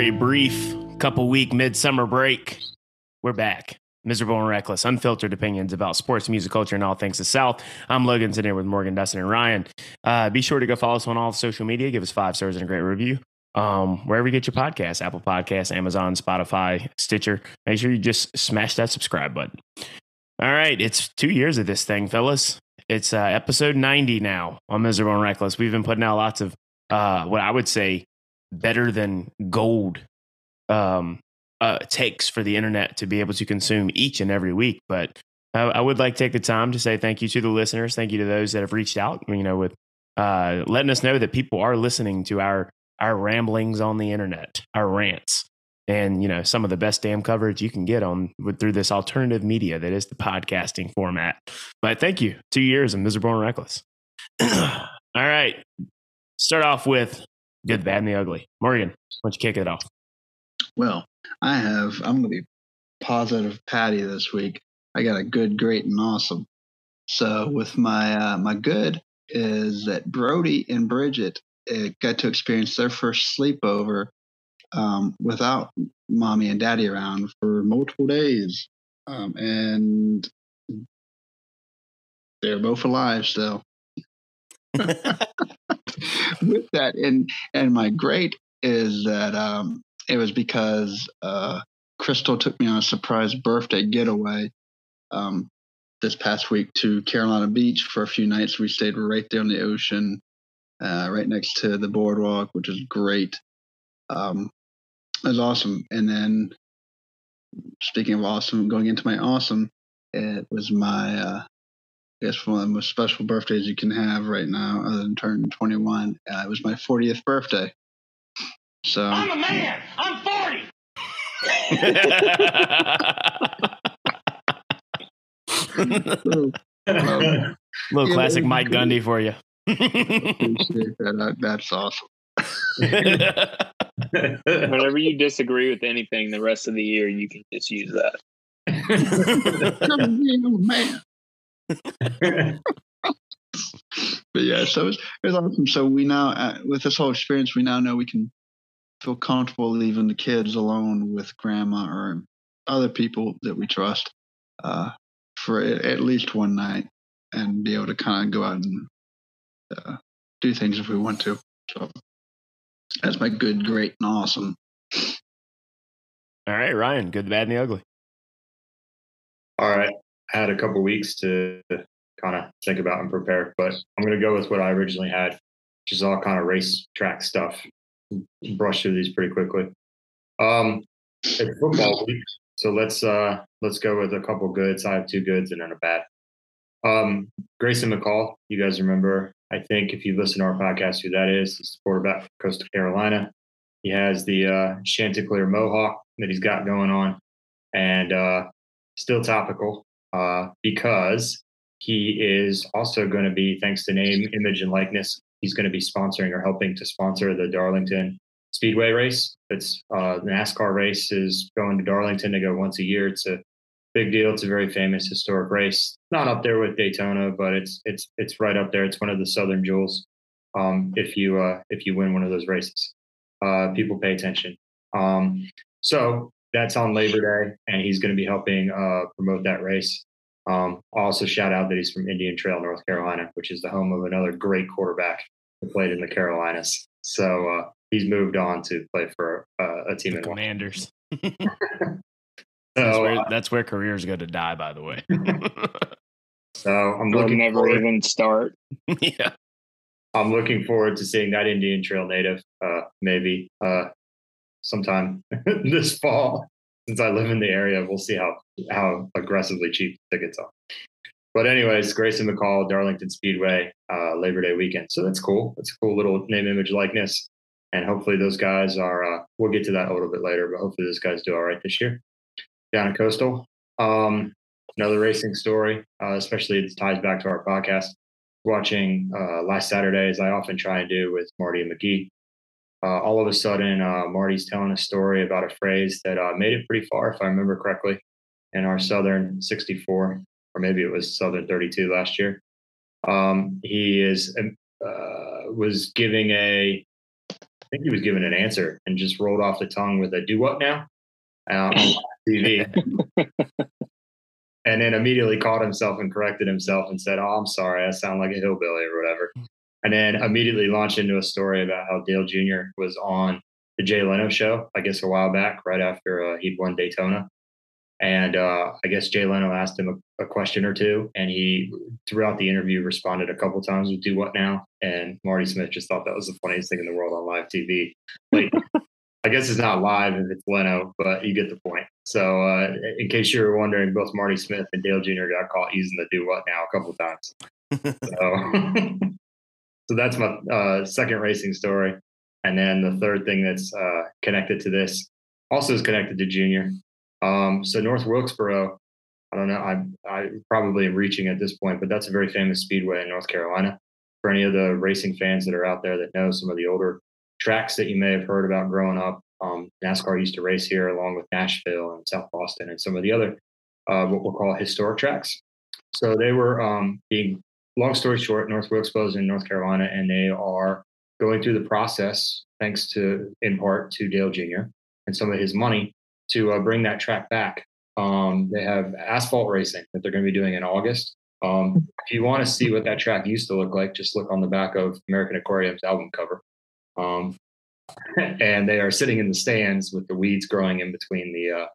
a brief couple week midsummer break, we're back. Miserable and reckless, unfiltered opinions about sports, music, culture, and all things the South. I'm Logan today with Morgan, Dustin, and Ryan. Uh, be sure to go follow us on all social media. Give us five stars and a great review. Um, wherever you get your podcast, Apple Podcasts, Amazon, Spotify, Stitcher. Make sure you just smash that subscribe button. All right, it's two years of this thing, fellas. It's uh, episode 90 now on Miserable and Reckless. We've been putting out lots of uh, what I would say better than gold um, uh, takes for the internet to be able to consume each and every week. But I, I, would like to take the time to say thank you to the listeners. Thank you to those that have reached out, you know, with uh, letting us know that people are listening to our our ramblings on the internet, our rants, and you know some of the best damn coverage you can get on with, through this alternative media that is the podcasting format. But thank you. Two years of miserable and reckless. All right, start off with good, bad, and the ugly. Morgan, why don't you kick it off? Well, I have. I'm going to be positive Patty this week. I got a good, great, and awesome. So with my uh, my good is that Brody and Bridget uh, got to experience their first sleepover um, without mommy and daddy around for multiple days, um, and they're both alive still. with that, and and my great is that um, it was because uh, Crystal took me on a surprise birthday getaway um, this past week to Carolina Beach for a few nights. We stayed right there on the ocean, uh, right next to the boardwalk, which is great. Um, it was awesome. And then, speaking of awesome, going into my awesome, it was my, uh, I guess, one of the most special birthdays you can have right now, other than turning 21. Uh, it was my 40th birthday. So I'm a man. I'm 40. um, little classic Mike Gundy for you. that. That's awesome. Whenever you disagree with anything the rest of the year, you can just use that. man. but yeah, so it's, it's awesome. So we now, uh, with this whole experience, we now know we can feel comfortable leaving the kids alone with grandma or other people that we trust uh, for at least one night and be able to kind of go out and uh, do things if we want to. So that's my good, great, and awesome. All right, Ryan, good, the bad, and the ugly. All right. Had a couple weeks to kind of think about and prepare, but I'm going to go with what I originally had, which is all kind of race track stuff brush through these pretty quickly. Um, it's football week, so let's uh, let's go with a couple goods. I have two goods and then a bad. Um, Grayson McCall, you guys remember? I think if you listen to our podcast, who that is, he's the quarterback from Coastal Carolina. He has the uh, Chanticleer Mohawk that he's got going on, and uh, still topical uh, because he is also going to be, thanks to name, image, and likeness, he's going to be sponsoring or helping to sponsor the Darlington Speedway race. It's uh, the NASCAR race is going to Darlington to go once a year. It's a big deal. It's a very famous historic race. Not up there with Daytona, but it's it's it's right up there. It's one of the Southern jewels. Um, if you uh, if you win one of those races, uh, people pay attention. Um, so that's on Labor Day, and he's going to be helping uh, promote that race. Um, also, shout out that he's from Indian Trail, North Carolina, which is the home of another great quarterback who played in the Carolinas. So uh, he's moved on to play for uh, a team the in Commanders. so, that's, where, uh, that's where careers go to die, by the way. so I'm looking never forward. even start. yeah, I'm looking forward to seeing that Indian Trail native uh, maybe uh, sometime this fall since I live in the area, we'll see how how aggressively cheap tickets are. But anyways, Grayson McCall, Darlington Speedway, uh, Labor Day weekend. So that's cool. That's a cool little name, image, likeness, and hopefully those guys are. Uh, we'll get to that a little bit later, but hopefully those guys do all right this year. Down at Coastal, um, another racing story, uh, especially it ties back to our podcast. Watching uh, last Saturday, as I often try and do with Marty and McGee, uh, all of a sudden, uh, Marty's telling a story about a phrase that uh, made it pretty far, if I remember correctly, in our Southern 64, or maybe it was Southern 32 last year. Um, he is um, uh, was giving a, I think he was given an answer and just rolled off the tongue with a "Do what now?" On TV, and then immediately caught himself and corrected himself and said, "Oh, I'm sorry, I sound like a hillbilly or whatever." And then immediately launched into a story about how Dale Jr. was on the Jay Leno show, I guess a while back, right after uh, he'd won Daytona. And uh, I guess Jay Leno asked him a, a, question or two, and he, throughout the interview, responded a couple times with "Do what now?" And Marty Smith just thought that was the funniest thing in the world on live TV. Like, I guess it's not live if it's Leno, but you get the point. So, uh, in case you were wondering, both Marty Smith and Dale Jr. got caught using the "Do what now" a couple times. So, so that's my uh, second racing story. And then the third thing that's uh, connected to this also is connected to Junior. Um, so North Wilkesboro, I don't know, I I probably am reaching at this point, but that's a very famous speedway in North Carolina. For any of the racing fans that are out there that know some of the older tracks that you may have heard about growing up, um, NASCAR used to race here along with Nashville and South Boston and some of the other uh, what we'll call historic tracks. So they were um, being, long story short, North Wilkesboro is in North Carolina, and they are going through the process, thanks to in part to Dale Jr. and some of his money to uh, bring that track back. Um, they have asphalt racing that they're going to be doing in August. Um, if you want to see what that track used to look like, just look on the back of American Aquarium's album cover. Um, and they are sitting in the stands with the weeds growing in between the uh,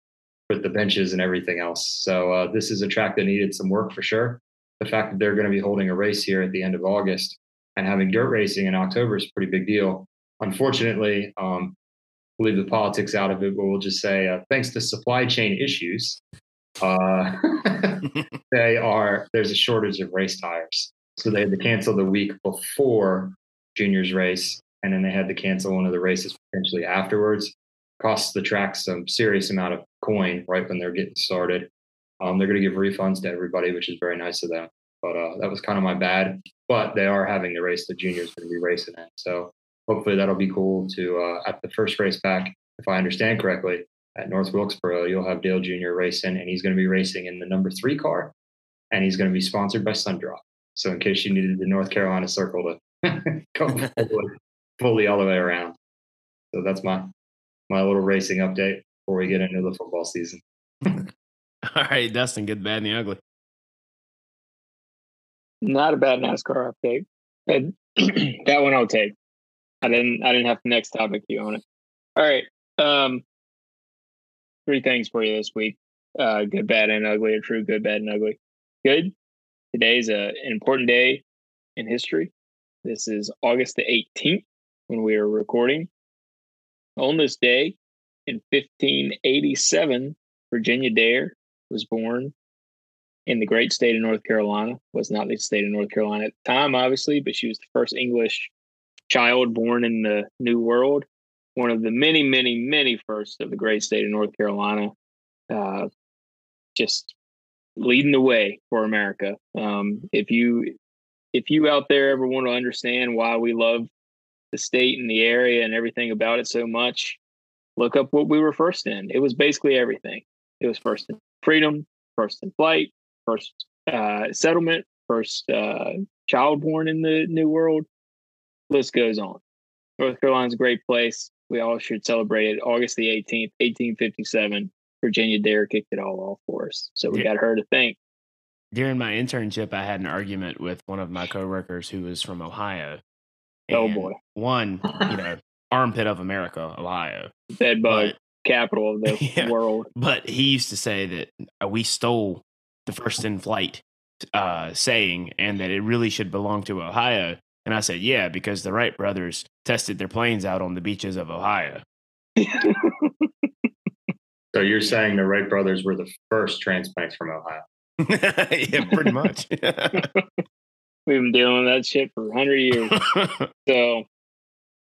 with the benches and everything else. So uh, this is a track that needed some work for sure. The fact that they're going to be holding a race here at the end of August and having dirt racing in October is a pretty big deal. Unfortunately, um, leave the politics out of it, but we'll just say uh, thanks to supply chain issues, uh, they are there's a shortage of race tires. So they had to cancel the week before juniors race, and then they had to cancel one of the races potentially afterwards. Costs the track some serious amount of coin right when they're getting started. Um, they're going to give refunds to everybody, which is very nice of them. But uh, that was kind of my bad. But they are having the race the juniors going to be racing in. So hopefully that'll be cool to uh, at the first race back, if I understand correctly, at North Wilkesboro, you'll have Dale Jr. racing, and he's going to be racing in the number three car, and he's going to be sponsored by Sundrop. So in case you needed the North Carolina circle to go fully, fully all the way around, so that's my my little racing update before we get into the football season. all right, Dustin, good, bad, and the ugly. Not a bad NASCAR update. that one I'll take. I didn't I didn't have the next topic you on it. All right. Um three things for you this week. Uh good, bad, and ugly, or true, good, bad, and ugly. Good. Today's a, an important day in history. This is August the 18th when we are recording. On this day in 1587, Virginia Dare was born in the great state of North Carolina. Was not the state of North Carolina at the time, obviously, but she was the first English child born in the New World, one of the many, many, many firsts of the great state of North Carolina. Uh, just leading the way for America. Um, if you if you out there ever want to understand why we love the state and the area and everything about it so much, look up what we were first in. It was basically everything. It was first in freedom, first in flight, first uh, settlement, first uh, child born in the New World, list goes on. North Carolina's a great place. We all should celebrate it. August the 18th, 1857. Virginia Dare kicked it all off for us. So we got her to thank. During my internship, I had an argument with one of my coworkers who was from Ohio. Oh boy. One, you know, armpit of America, Ohio. Bed bug, capital of the yeah, world. But he used to say that uh, we stole the first in flight uh, saying and that it really should belong to Ohio. And I said, yeah, because the Wright brothers tested their planes out on the beaches of Ohio. so you're saying the Wright brothers were the first transplants from Ohio? yeah, pretty much. We've been dealing with that shit for 100 years. so,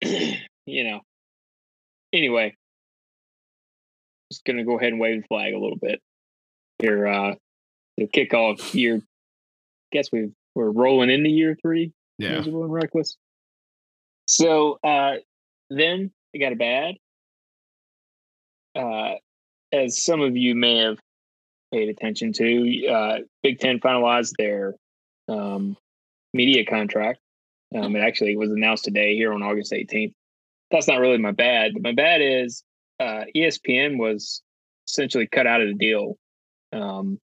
you know, anyway, just going to go ahead and wave the flag a little bit here uh, to kick off year. Guess we've we're rolling into year three yeah. miserable and reckless. So uh, then I got a bad. Uh, as some of you may have paid attention to, uh, Big Ten finalized their um, media contract. Um, it actually was announced today here on August 18th. that's not really my bad. But my bad is uh, ESPN was essentially cut out of the deal. Um,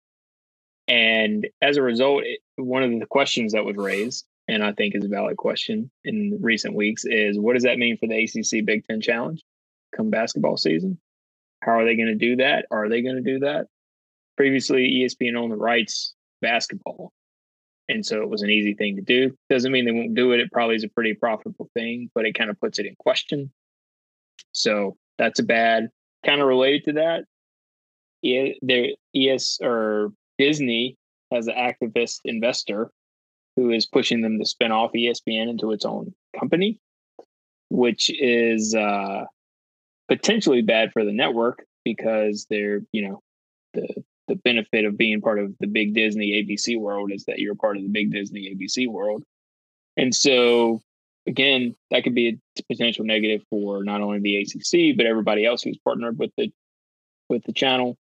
and as a result, it, one of the questions that was raised, and I think is a valid question in recent weeks, is what does that mean for the ACC Big Ten Challenge come basketball season? How are they going to do that? Are they going to do that? Previously, ESPN owned the rights basketball. And so it was an easy thing to do. Doesn't mean they won't do it. It probably is a pretty profitable thing, but it kind of puts it in question. So that's a bad kind of related to that. Yeah, there ES or Disney has an activist investor who is pushing them to spin off ESPN into its own company, which is uh, potentially bad for the network because they're, you know, the the benefit of being part of the big Disney ABC world is that you're part of the big Disney ABC world. And so again, that could be a potential negative for not only the ACC but everybody else who's partnered with the with the channel.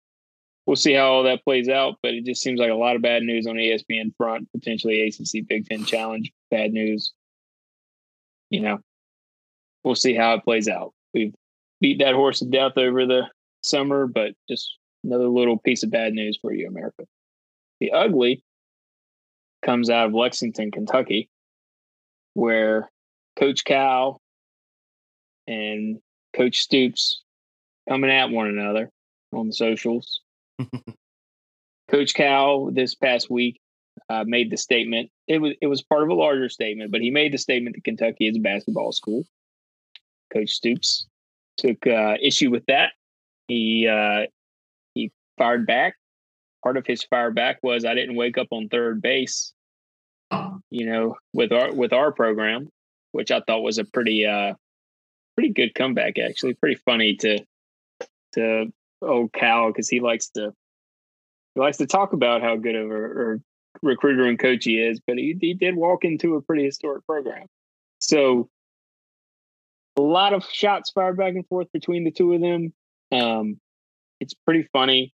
We'll see how all that plays out, but it just seems like a lot of bad news on ESPN front, potentially ACC Big Ten Challenge, bad news. You know, we'll see how it plays out. We've beat that horse to death over the summer, but just another little piece of bad news for you, America. The ugly comes out of Lexington, Kentucky, where Coach Cal and Coach Stoops coming at one another on the socials. Coach Cal this past week uh, made the statement. It was it was part of a larger statement, but he made the statement that Kentucky is a basketball school. Coach Stoops took uh, issue with that. He uh, he fired back. Part of his fire back was I didn't wake up on third base. You know, with our with our program, which I thought was a pretty uh pretty good comeback actually. Pretty funny to to old Cal because he likes to he likes to talk about how good of a, a recruiter and coach he is, but he, he did walk into a pretty historic program. So a lot of shots fired back and forth between the two of them. Um, it's pretty funny.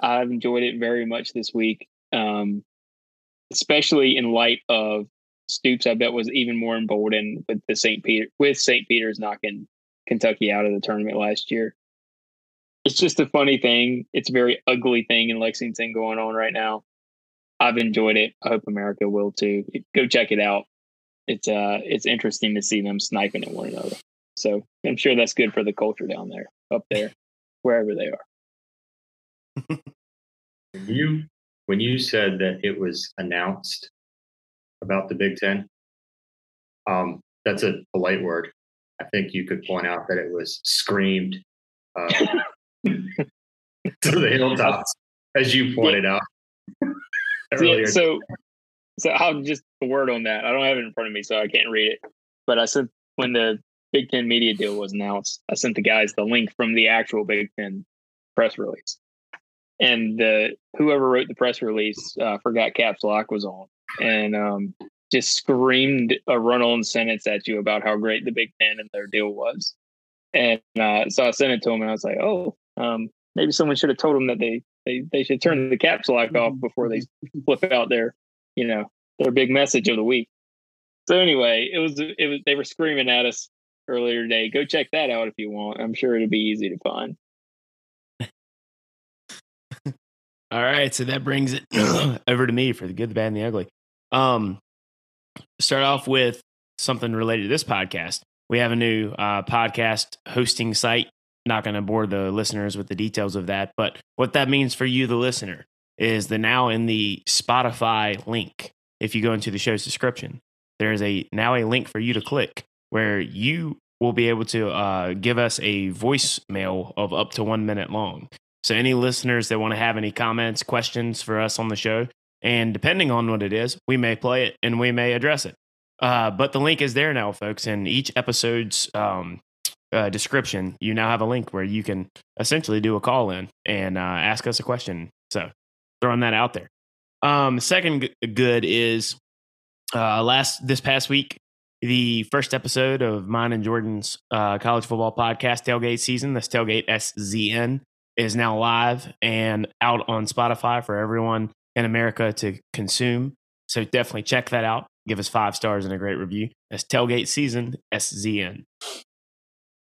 I've enjoyed it very much this week, um, especially in light of Stoops. I bet was even more emboldened with the St. Peter with St. Peter's knocking Kentucky out of the tournament last year. It's just a funny thing. It's a very ugly thing in Lexington going on right now. I've enjoyed it. I hope America will too. Go check it out. It's uh it's interesting to see them sniping at one another. So I'm sure that's good for the culture down there, up there, wherever they are. you when you said that it was announced about the Big Ten, um, that's a polite word. I think you could point out that it was screamed uh, to the hilltops, as you pointed out. Yeah, so, so I'll just a word on that. I don't have it in front of me, so I can't read it. But I sent when the Big Ten media deal was announced, I sent the guys the link from the actual Big Ten press release, and the whoever wrote the press release uh, forgot caps lock was on, and um, just screamed a run-on sentence at you about how great the Big Ten and their deal was. And uh, so I sent it to him, and I was like, "Oh, um, maybe someone should have told them that they they they should turn the caps lock off before they flip out their, you know, their big message of the week." So anyway, it was it was they were screaming at us earlier today. Go check that out if you want. I'm sure it'll be easy to find. All right, so that brings it over to me for the good, the bad, and the ugly. Um, start off with something related to this podcast. We have a new uh, podcast hosting site. Not going to bore the listeners with the details of that, but what that means for you, the listener, is the now in the Spotify link. If you go into the show's description, there is a now a link for you to click where you will be able to uh, give us a voicemail of up to one minute long. So, any listeners that want to have any comments, questions for us on the show, and depending on what it is, we may play it and we may address it. Uh, but the link is there now, folks. In each episode's um, uh, description, you now have a link where you can essentially do a call in and uh, ask us a question. So, throwing that out there. Um, second g- good is uh, last this past week, the first episode of mine and Jordan's uh, college football podcast, Tailgate Season, this Tailgate SZN, is now live and out on Spotify for everyone in America to consume. So definitely check that out. Give us five stars and a great review. That's Tailgate Season SZN.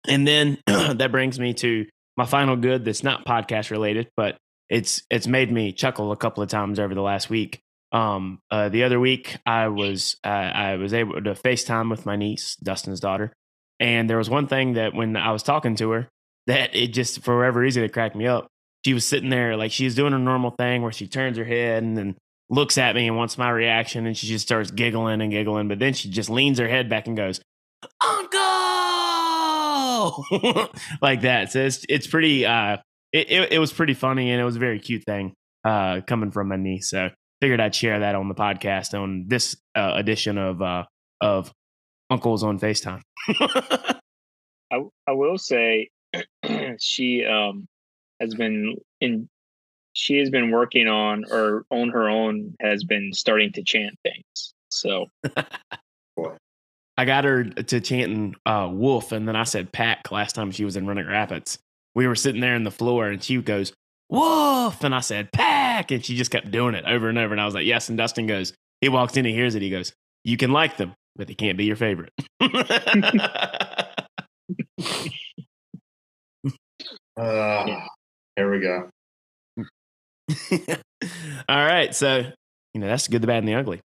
and then that brings me to my final good that's not podcast related, but it's it's made me chuckle a couple of times over the last week. Um, uh, the other week I was uh, I was able to FaceTime with my niece, Dustin's daughter, and there was one thing that when I was talking to her that it just for whatever reason it cracked me up. She was sitting there like she was doing a normal thing where she turns her head and then looks at me and wants my reaction and she just starts giggling and giggling, but then she just leans her head back and goes, "Uncle!" like that. So it's it's pretty uh it, it, it was pretty funny and it was a very cute thing uh coming from my niece. So figured I'd share that on the podcast on this uh, edition of uh of Uncles on FaceTime. I I will say she um has been in she has been working on or on her own has been starting to chant things. So I got her to chanting uh, wolf, and then I said pack last time she was in Roanoke Rapids. We were sitting there in the floor, and she goes, wolf. And I said, pack. And she just kept doing it over and over. And I was like, yes. And Dustin goes, he walks in, he hears it. He goes, you can like them, but they can't be your favorite. Uh, here we go. All right. So, you know, that's the good, the bad, and the ugly.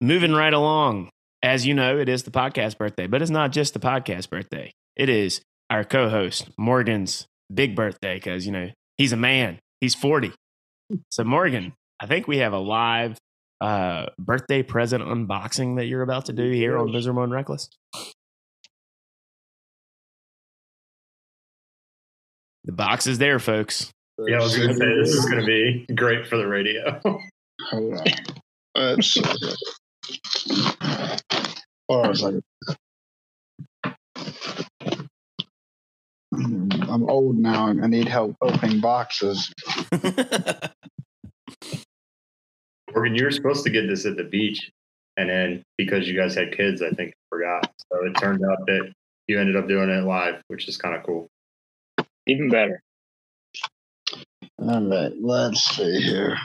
Moving right along. As you know, it is the podcast birthday, but it's not just the podcast birthday. It is our co host, Morgan's big birthday, because, you know, he's a man. He's 40. So, Morgan, I think we have a live uh, birthday present unboxing that you're about to do here on Miserable and Reckless. The box is there, folks. Yeah, I was going to say this is going to be great for the radio. Hold on. Let's. Hold on a second. Mm, I'm old now and I need help opening boxes. Morgan, you were supposed to get this at the beach, and then because you guys had kids, I think you forgot. So it turned out that you ended up doing it live, which is kind of cool. Even better. All right, let's see here.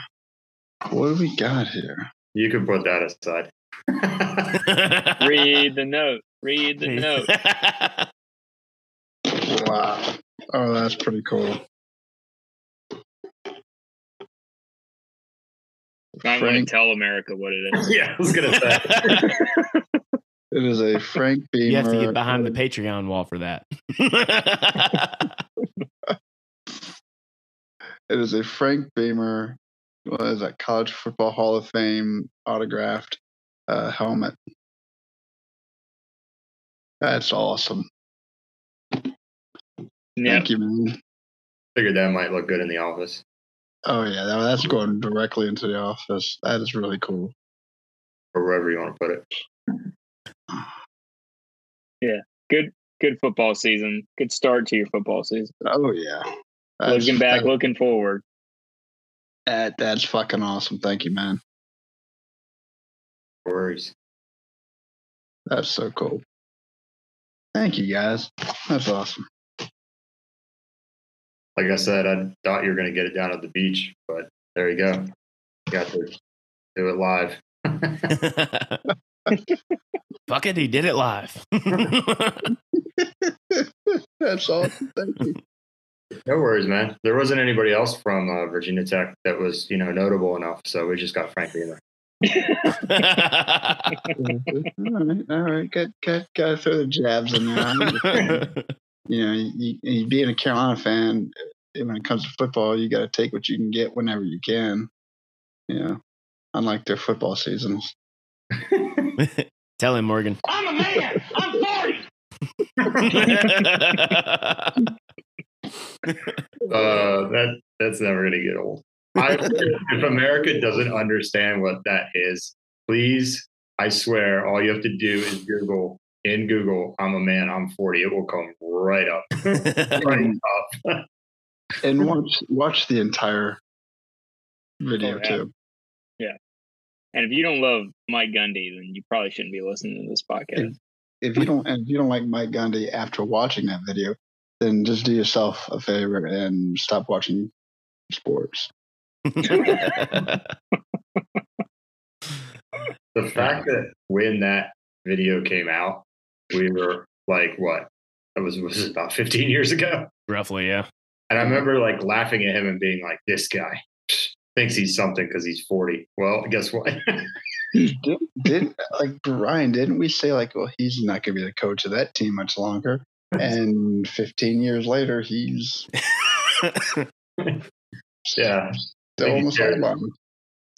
What do we got here? You can put that aside. Read the note. Read the note. Wow. Oh, that's pretty cool. Might want to tell America what it is. yeah, I was going to say. It is a Frank Beamer. you have to get behind the Patreon wall for that. It is a Frank Beamer. What is that? College Football Hall of Fame autographed uh, helmet. That's awesome. Yeah, Thank you, man. Figured that might look good in the office. Oh yeah, that, that's going directly into the office. That is really cool. or wherever you want to put it. Good good football season. Good start to your football season. Oh yeah. That's- looking back, that- looking forward. that, that's fucking awesome. Thank you, man. No worries. That's so cool. Thank you, guys. That's awesome. Like I said, I thought you were going to get it down at the beach, but there you go. You got to do it live. Fuck it, he did it live. That's awesome. Thank you. No worries, man. There wasn't anybody else from uh, Virginia Tech that was, you know, notable enough, so we just got Frank Beamer. all right, all right. Got, got, got to throw the jabs in there. You know, you, you being a Carolina fan, when it comes to football, you got to take what you can get whenever you can. You know, unlike their football seasons. Tell him, Morgan. I'm a man. I'm 40. Uh, that that's never going to get old. I, if America doesn't understand what that is, please, I swear, all you have to do is Google in Google, I'm a man, I'm 40. It will come right up. Right up. And watch watch the entire video Oh, yeah. too. And if you don't love Mike Gundy, then you probably shouldn't be listening to this podcast. If you don't and if you don't like Mike Gundy after watching that video, then just do yourself a favor and stop watching sports. the fact that when that video came out, we were like, what, That was was it about 15 years ago. Roughly, yeah. And I remember like laughing at him and being like, "This guy thinks he's something because he's 40." Well, guess what? Did, did like Brian? Didn't we say like, well, he's not going to be the coach of that team much longer? And 15 years later, he's yeah, still on the sideline.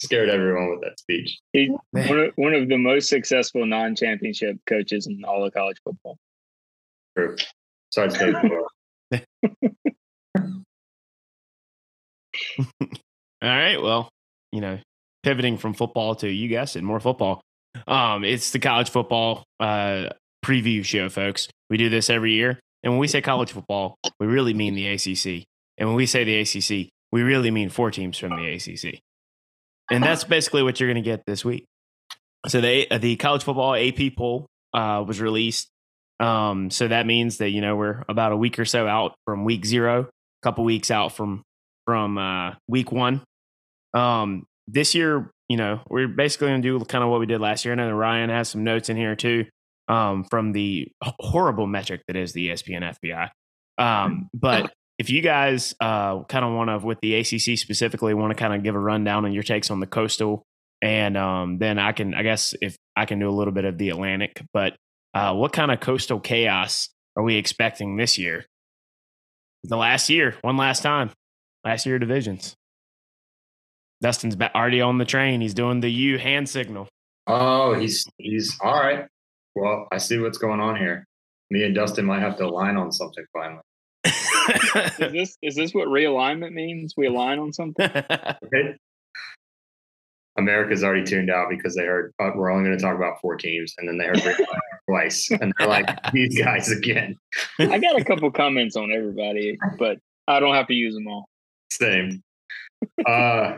scared everyone with that speech. He's one of, one of the most successful non-championship coaches in all of college football. True. Besides Dave Moore. All right. Well, you know, pivoting from football to you guessed it, more football. Um, it's the college football uh preview show, folks. We do this every year. And when we say college football, we really mean the ACC. And when we say the ACC, we really mean four teams from the ACC. And that's basically what you're going to get this week. So the the college football AP poll uh, was released. Um, so that means that you know we're about a week or so out from week zero, a couple weeks out from from uh, week one. Um, this year, you know, we're basically going to do kind of what we did last year. And then Ryan has some notes in here too um, from the horrible metric that is the ESPN FPI. Um, but if you guys uh, kind of want to, with the ACC specifically, want to kind of give a rundown on your takes on the coastal, and um, then I can, I guess, if I can do a little bit of the Atlantic. But uh, what kind of coastal chaos are we expecting this year? The last year, one last time, last year divisions. Dustin's already on the train. He's doing the U hand signal. Oh, he's he's all right. Well, I see what's going on here. Me and Dustin might have to align on something finally. Is this is this what realignment means? We align on something. Okay. America's already tuned out because they heard uh, we're only going to talk about four teams, and then they heard twice, and they're like, "These guys again." I got a couple comments on everybody, but I don't have to use them all. Same. Uh,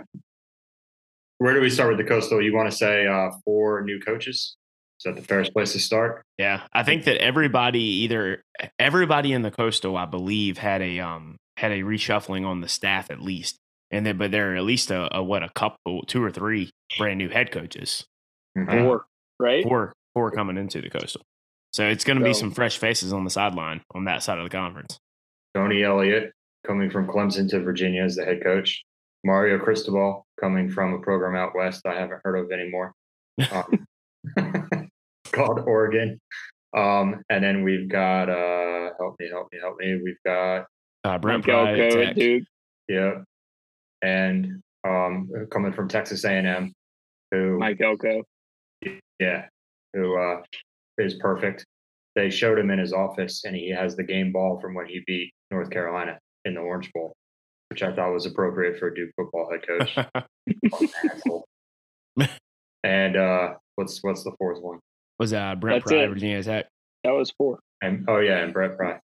where do we start with the coastal? You want to say uh, four new coaches? Is that the fairest place to start? Yeah, I think that everybody either everybody in the coastal, I believe, had a um had a reshuffling on the staff at least, and then but there are at least a, a what a couple, two or three brand new head coaches, Mhm. Four, right? four four coming into the coastal. So it's going to be some fresh faces on the sideline on that side of the conference. Tony Elliott coming from Clemson to Virginia as the head coach. Mario Cristobal coming from a program out west I haven't heard of anymore, um, called Oregon. Um, and then we've got uh, help me, help me, help me. We've got Uh, Brent Mike Pry, Elko Tech. at Duke. yeah, and um, coming from Texas A&M, who Mike Elko. yeah, who uh, is perfect. They showed him in his office, and he has the game ball from when he beat North Carolina in the Orange Bowl, which I thought was appropriate for a Duke football head coach. And uh, what's what's the fourth one? was uh, Brent That's Pry, it. Virginia Tech. That was four. And oh yeah, and Brett Pry.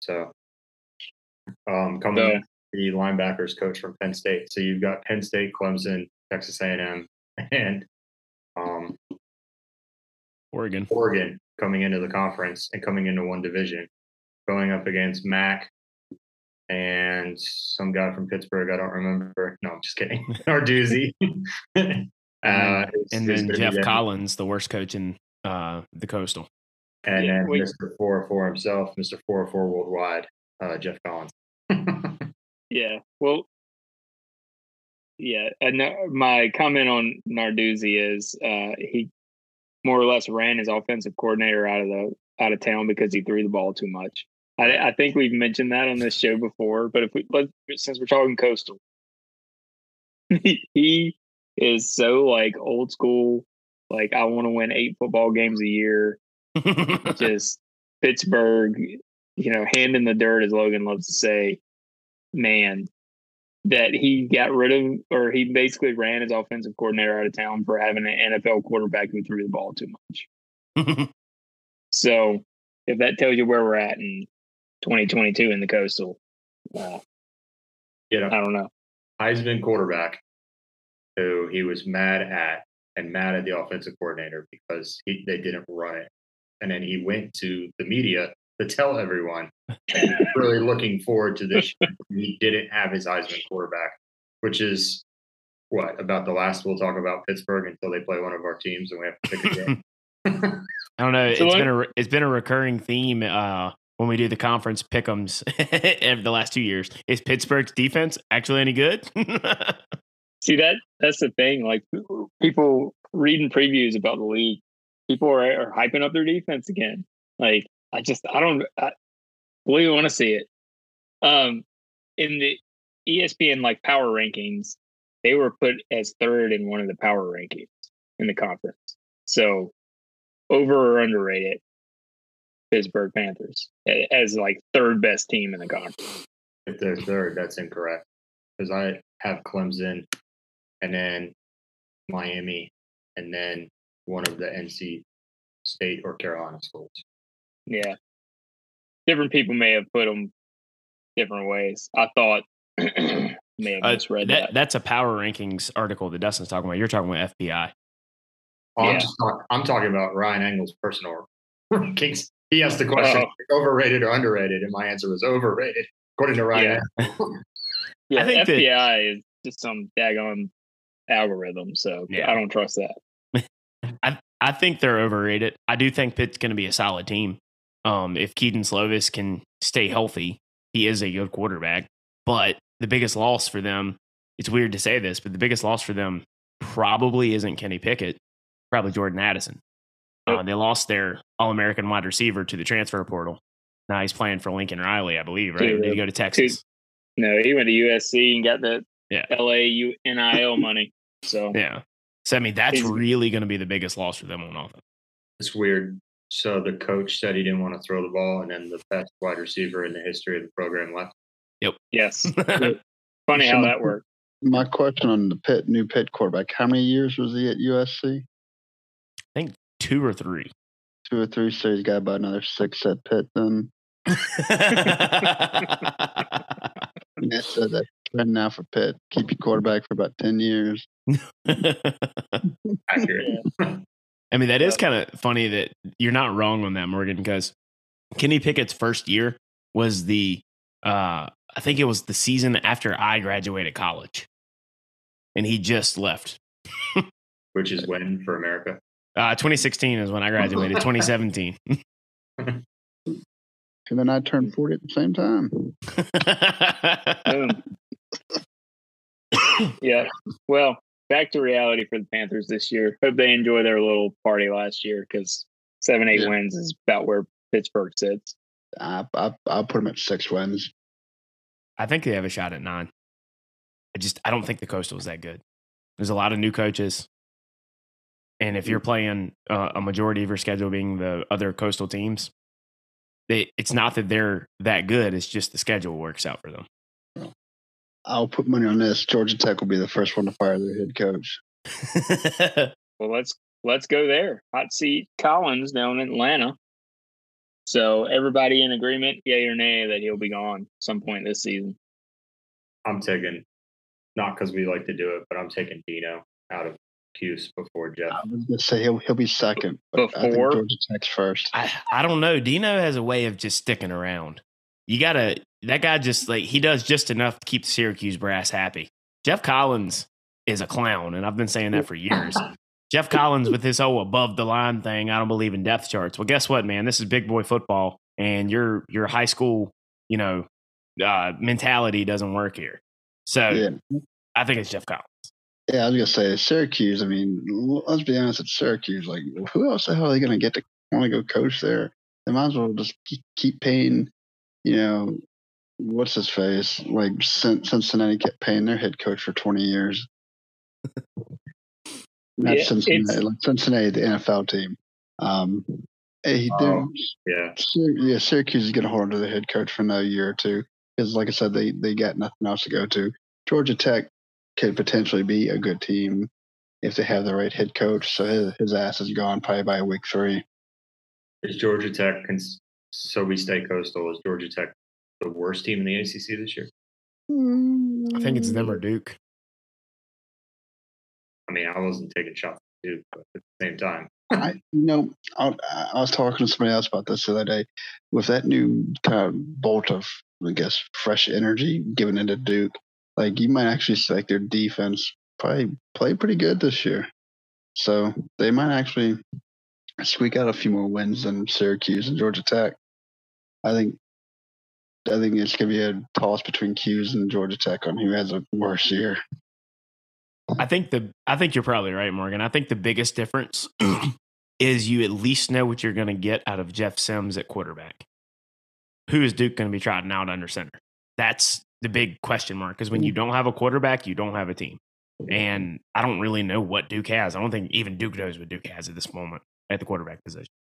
So, um, coming the linebackers coach from Penn State. So you've got Penn State, Clemson, Texas A&M, and um, Oregon. Oregon coming into the conference and coming into one division, going up against Mack and some guy from Pittsburgh. I don't remember. No, I'm just kidding. Arduzzi. uh, And- who's- then gonna Geoff there. Collins, the worst coach in uh, the coastal. And Yeah, then wait. Mr. 404 himself, Mr. 404 Worldwide, uh, Geoff Collins. Yeah. Well, yeah. And my comment on Narduzzi is uh, he more or less ran his offensive coordinator out of the out of town because he threw the ball too much. I, I think we've mentioned that on this show before, but if we let since we're talking coastal, he is so like old school. Like I want to win eight football games a year. just Pittsburgh, you know, hand in the dirt, as Logan loves to say, man, that he got rid of, or he basically ran his offensive coordinator out of town for having an NFL quarterback who threw the ball too much. So if that tells you where we're at in 2022 in the coastal, uh, you know, I don't know. Heisman quarterback who he was mad at and mad at the offensive coordinator because he, they didn't run it. And then he went to the media to tell everyone really looking forward to this. he didn't have his Heisman quarterback, which is what about the last we'll talk about Pittsburgh until they play one of our teams and we have to pick a game. I don't know. So it's let- been a it's been a recurring theme uh, when we do the conference pickums the last two years. Is Pittsburgh's defense actually any good? See that that's the thing. Like people reading previews about the league, people are, are hyping up their defense again. Like I just I don't I really want to see it. Um, in the ESPN like power rankings, they were put as third in one of the power rankings in the conference. So over or underrated Pittsburgh Panthers as like third best team in the conference. If they're third, that's incorrect because I have Clemson and then Miami and then one of the NC State or Carolina schools. Yeah. Different people may have put them different ways. I thought may have Uh, misread that, that. That's a power rankings article that Dustin's talking about. You're talking about FPI. Oh, I'm just talk, I'm talking about Ryan Engel's personal rankings. He asked the question overrated or underrated, and my answer was overrated, according to Ryan. Engel. yeah, I think that- FPI is just some daggone algorithm, so Yeah. I don't trust that. I I think they're overrated. I do think Pitt's going to be a solid team. Um, if Kedon Slovis can stay healthy, he is a good quarterback. But the biggest loss for them, it's weird to say this, but the biggest loss for them probably isn't Kenny Pickett, probably Jordan Addison. Uh, they lost their All American wide receiver to the transfer portal. Now he's playing for Lincoln Riley, I believe, right? Dude, Did he go to Texas? No, he went to USC and got the Yeah. LA U- NIL money. So Yeah. So I mean, that's He's- really going to be the biggest loss for them on offense. It's weird. So the coach said he didn't want to throw the ball, and then the best wide receiver in the history of the program left. Yep. Yes, funny how that worked. My question on the Pitt new Pitt quarterback: How many years was he at USC? Two or three. Two or three. So he's got about another six at Pitt. Then and that's uh, that trend now for Pitt. Keep your quarterback for about ten years. Accurate. I mean, that is kind of funny that you're not wrong on that, Morgan, because Kenny Pickett's first year was the, uh, I think it was the season after I graduated college. And he just left. Which is when for America. Uh, 2016 is when I graduated, 2017. And then I turned forty at the same time. Yeah. Well, back to reality for the Panthers this year. Hope they enjoy their little party last year because seven, eight Yeah. wins is about where Pittsburgh sits. I, I I'll put them at six wins. I think they have a shot at nine. I just, I don't think the Coastal is that good. There's a lot of new coaches. And if you're playing uh, a majority of your schedule being the other coastal teams, they, it's not that they're that good. It's just the schedule works out for them. I'll put money on this. Georgia Tech will be the first one to fire their head coach. Well, let's let's go there. Hot seat Collins down in Atlanta. So everybody in agreement, yay or nay, that he'll be gone some point this season. I'm taking, not because we like to do it, but I'm taking Dino out of Cuse before Geoff. I was gonna say he'll he'll be second, but I think Before? Georgia Tech's first. I, I don't know. Dino has a way of just sticking around. You gotta that guy just like he does just enough to keep the Syracuse brass happy. Geoff Collins is a clown, and I've been saying that for years. Geoff Collins with his whole above the line thing, I don't believe in depth charts. Well, guess what, man? This is big boy football, and your your high school, you know, uh, mentality doesn't work here. So Yeah, I think it's Geoff Collins. Yeah. I was gonna say Syracuse. I mean, let's be honest. It's Syracuse. Like, who else the hell are they gonna get to want to go coach there? They might as well just keep- paying. You know, what's his face? Like Cin- Cincinnati kept paying their head coach for twenty years. Not Yeah, Cincinnati, like Cincinnati, the NFL team. Um, hey, Oh. Yeah. Yeah, Syracuse is going to hold on to the head coach for another year or two because, like I said, they they got nothing else to go to. Georgia Tech could potentially be a good team if they have the right head coach. So his, his ass is gone probably by week three. Is Georgia Tech, cons- so we stay coastal, is Georgia Tech the worst team in the ACC this year? I think it's them or mm. Duke. I mean, I wasn't taking shots at Duke, but at the same time, I, you know, I, I was talking to somebody else about this the other day. With that new kind of bolt of, I guess, fresh energy given into Duke, like you might actually see like their defense probably play pretty good this year. So they might actually squeak out a few more wins than Syracuse and Georgia Tech. I think I think it's gonna be a toss between Cuse and Georgia Tech on who has a worse year. I think the I think you're probably right, Morgan. I think the biggest difference is you at least know what you're going to get out of Jeff Sims at quarterback. Who is Duke going to be trotting out under center? That's the big question mark. Because when you mm-hmm. don't have a quarterback, you don't have a team. And I don't really know what Duke has. I don't think even Duke knows what Duke has at this moment at the quarterback position.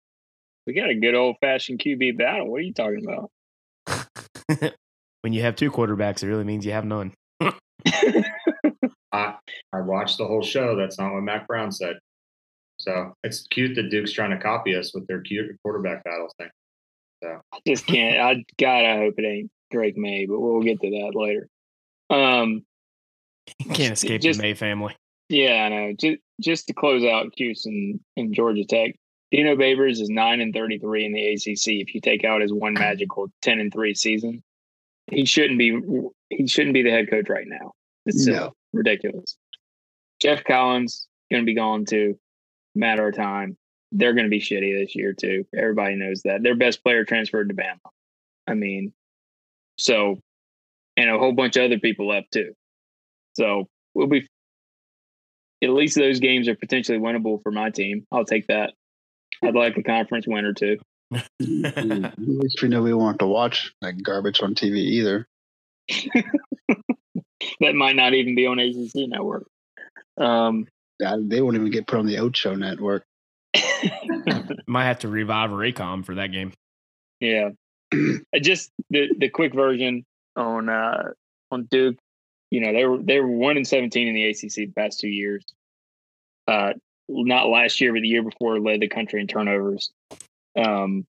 We got a good old fashioned QB battle. What are you talking about? when you have two quarterbacks, it really means you have none. I I watched the whole show. That's not what Mack Brown said. So it's cute that Duke's trying to copy us with their cute quarterback battle thing. So I just can't. I gotta hope it ain't Drake Maye, but we'll get to that later. Um, can't escape Just- the Maye family. yeah, I know. Just just to close out Cuse and, Georgia Tech, Dino Babers is nine and thirty three in the ACC. If you take out his one magical ten and three season, he shouldn't be. He shouldn't be the head coach right now. It's No. uh, ridiculous. Geoff Collins going to be gone too. Matter of time. They're going to be shitty this year too. Everybody knows that. Their best player transferred to Bama. I mean, so, and a whole bunch of other people left too. So we'll be. At least those games are potentially winnable for my team. I'll take that. I'd like a conference win or two. At least we know we won't have to watch that garbage on TV either. That might not even be on ACC network. Um, They won't even get put on the Ocho network. Might have to revive Raycom for that game. Yeah. Uh, Just the the quick version on uh on Duke. You know, they were they were one and seventeen in the ACC the past two years. Uh not last year, but the year before led the country in turnovers. Um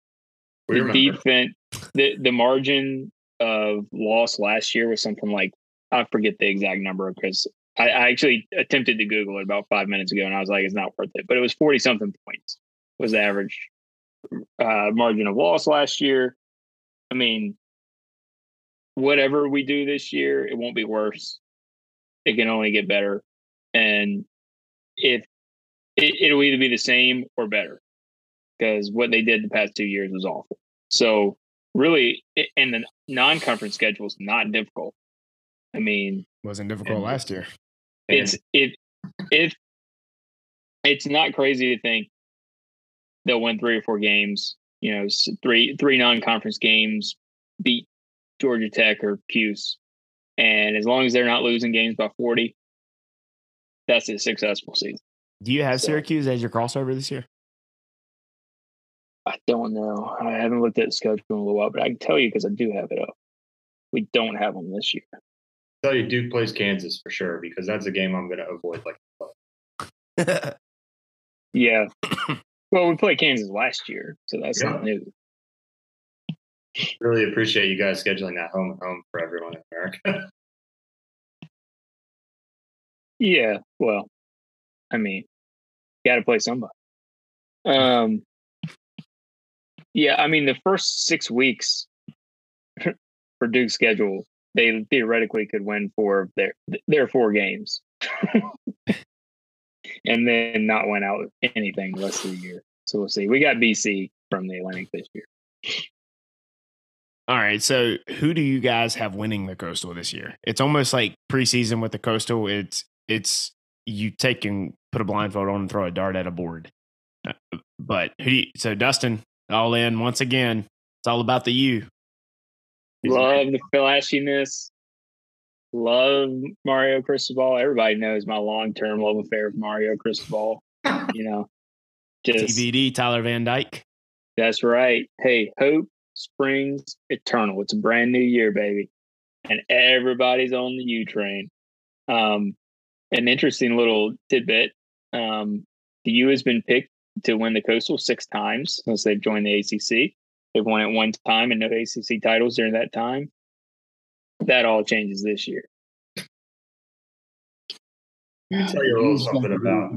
we the remember. defense the the margin of loss last year was something like I forget the exact number because I, I actually attempted to Google it about five minutes ago and I was like, it's not worth it. But it was forty something points was the average uh, margin of loss last year. I mean, whatever we do this year, it won't be worse. It can only get better, and if it, it'll either be the same or better, because what they did the past two years was awful. So really, and the non-conference schedule is not difficult. I mean, Wasn't difficult last year. it's it if it's not crazy to think they'll win three or four games you know three three non-conference games beat georgia tech or cuse and as long as they're not losing games by 40 that's a successful season. Do you have So- Syracuse as your crossover this year? i don't know. I haven't looked at the schedule in a little while but i can tell you because i do have it up. We don't have them this year. Tell you Duke plays Kansas for sure because that's a game I'm going to avoid. Like yeah well we played kansas last year so that's not new really appreciate you guys scheduling that home and home for everyone in America. Yeah, well, I mean, got to play somebody. Um, yeah, I mean, the first six weeks for Duke's schedule, they theoretically could win four of their their four games, and then not went out with anything the rest of the year. So we'll see. We got BC from the Atlantic this year. All right. So who do you guys have winning the coastal this year? It's almost like preseason with the coastal. It's it's you take and put a blindfold on and throw a dart at a board. Uh, But who do you, so Dustin all in once again. It's all about the U. Love the flashiness. Love Mario Cristobal. Everybody knows my long term love affair with Mario Cristobal. you know, just TVD Tyler Van Dyke. that's right. Hey, hope springs eternal. It's a brand new year, baby, and everybody's on the U train. Um, an interesting little tidbit: um, the U has been picked to win the Coastal six times since they've joined the ACC. They've won it one time and no ACC titles during that time. That all changes this year. tell you a little something about.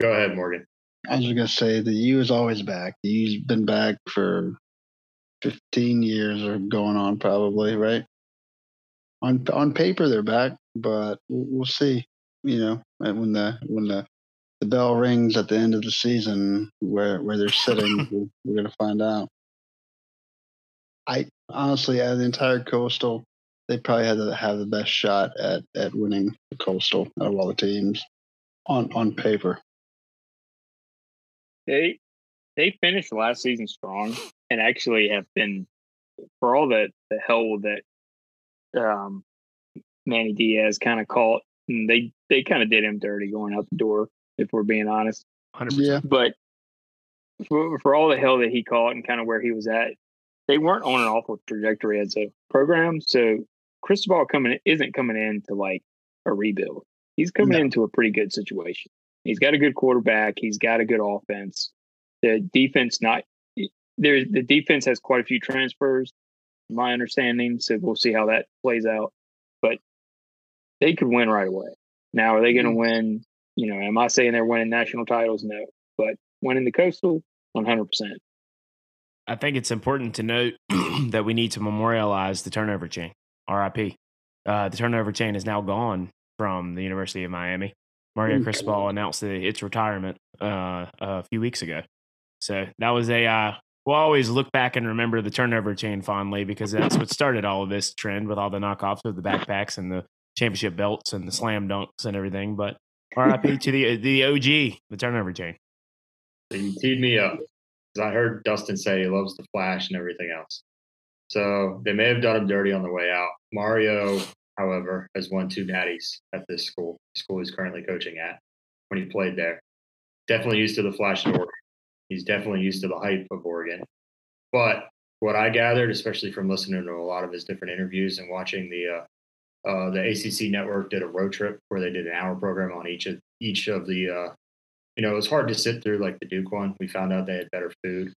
Go ahead, Morgan. I was just gonna say the U is always back. The U's been back for fifteen years or going on, probably right. On on paper, they're back, but we'll, we'll see. You know, when the when the the bell rings at the end of the season, where where they're sitting, we're, we're gonna find out. I honestly, out of the entire coastal, they probably had to have the best shot at at winning the coastal out of all the teams on on paper. They they finished last season strong and actually have been for all that the hell that um, Manny Diaz kind of caught. And they they kind of did him dirty going out the door, if we're being honest. 100%. Yeah, But for, for all the hell that he caught and kind of where he was at, they weren't on an awful trajectory as a program. So Cristobal coming isn't coming into like a rebuild. He's coming No. into a pretty good situation. He's got a good quarterback. He's got a good offense. The defense not there. The defense has quite a few transfers, my understanding. So we'll see how that plays out. But they could win right away. Now, are they going to mm-hmm. win? You know, am I saying they're winning national titles? No, but winning the coastal, one hundred percent. I think it's important to note that we need to memorialize the turnover chain, RIP. Uh, the turnover chain is now gone from the University of Miami. Mario Okay. Cristobal announced the, its retirement uh, a few weeks ago. So that was a, uh, we'll always look back and remember the turnover chain fondly because that's what started all of this trend with all the knockoffs of the backpacks and the championship belts and the slam dunks and everything. But RIP to the, the OG, the turnover chain. So you teed me up because I heard Dustin say he loves the flash and everything else. So they may have done him dirty on the way out. Mario, however, has won two natties at this school, school he's currently coaching at when he played there. Definitely used to the flash of Oregon. He's definitely used to the hype of Oregon. But what I gathered, especially from listening to a lot of his different interviews and watching the uh, uh, the ACC network did a road trip where they did an hour program on each of each of the uh, you know, it was hard to sit through like the Duke one. We found out they had better food,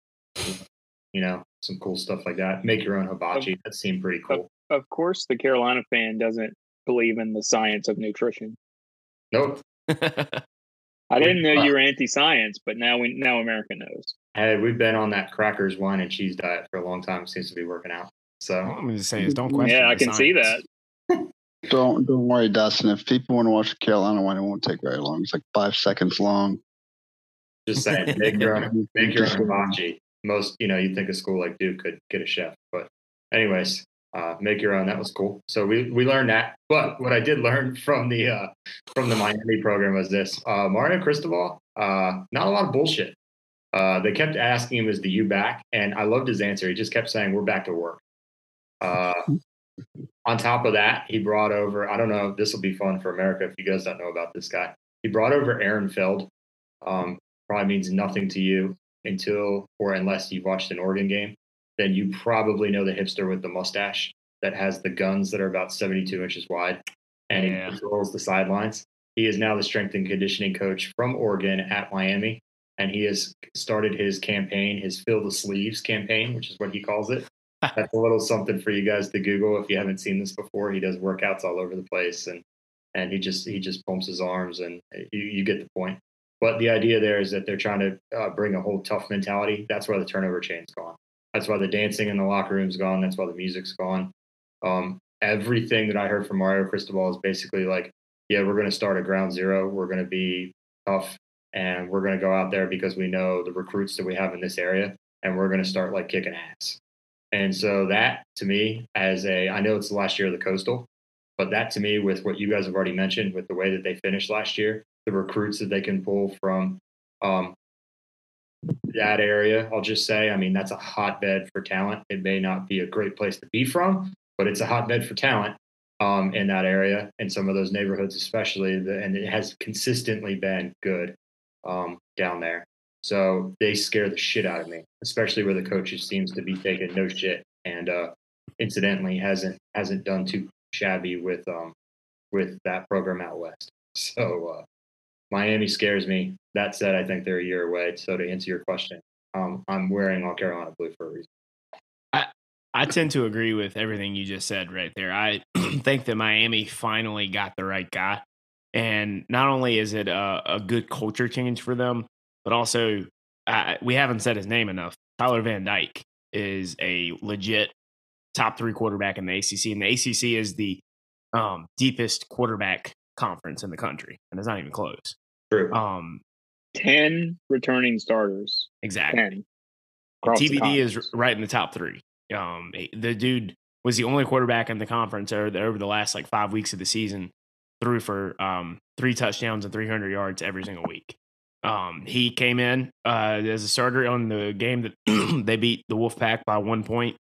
you know, some cool stuff like that. Make your own hibachi. That seemed pretty cool. Of course, the Carolina fan doesn't believe in the science of nutrition. Nope. I didn't know you were anti-science, but now we now America knows. Hey, we've been on that crackers, wine, and cheese diet for a long time. Seems to be working out. So I'm just saying, is don't question. Yeah, I the can see that. don't don't worry, Dustin. If people want to watch the Carolina one, it won't take very long. It's like five seconds long. just saying, make your own, make your own hibachi. Most, you know, you'd think a school like Duke could get a chef, but anyways, uh, make your own. That was cool. So we we learned that. But what I did learn from the uh, from the Miami program was this: uh, Mario Cristobal, uh, not a lot of bullshit. Uh, they kept asking him, "Is the U back?" And I loved his answer. He just kept saying, "We're back to work." Uh, on top of that, he brought over. I don't know. This will be fun for America if you guys don't know about this guy. He brought over Aaron Feld. Um, probably means nothing to you until or unless you've watched an Oregon game. Then you probably know the hipster with the mustache that has the guns that are about 72 inches wide and Yeah. he controls the sidelines. He is now the strength and conditioning coach from Oregon at Miami. And he has started his campaign, his fill the sleeves campaign, which is what he calls it. That's a little something for you guys to Google if you haven't seen this before. He does workouts all over the place and and he just he just pumps his arms and you, you get the point. But the idea there is that they're trying to uh, bring a whole tough mentality. That's why the turnover chain's gone. That's why the dancing in the locker room's gone. That's why the music's gone. Um, everything that I heard from Mario Cristobal is basically like, yeah, we're going to start at ground zero. We're going to be tough and we're going to go out there because we know the recruits that we have in this area and we're going to start like kicking ass. And so that to me, as a, I know it's the last year of the coastal, but that to me, with what you guys have already mentioned, with the way that they finished last year, the recruits that they can pull from um, that area, I'll just say, I mean, that's a hotbed for talent. It may not be a great place to be from, but it's a hotbed for talent um, in that area and some of those neighborhoods, especially. The, and it has consistently been good um, down there. So they scare the shit out of me, especially where the coaches seems to be taking no shit and uh, incidentally hasn't hasn't done too shabby with um with that program out west. So uh, Miami scares me. That said, I think they're a year away. So to answer your question, um, I'm wearing all Carolina blue for a reason. I tend to agree with everything you just said right there. I think that Miami finally got the right guy. And not only is it a, a good culture change for them, but also we haven't said his name enough. Tyler Van Dyke is a legit top three quarterback in the ACC. And the ACC is the um, deepest quarterback conference in the country. And it's not even close. True. Um, Ten returning starters. exactly. Ten. TVD is right in the top three. Um, the dude was the only quarterback in the conference over the, over the last like five weeks of the season threw for um, three touchdowns and 300 yards every single week. Um, he came in uh, as a starter on the game that they beat the Wolfpack by one point.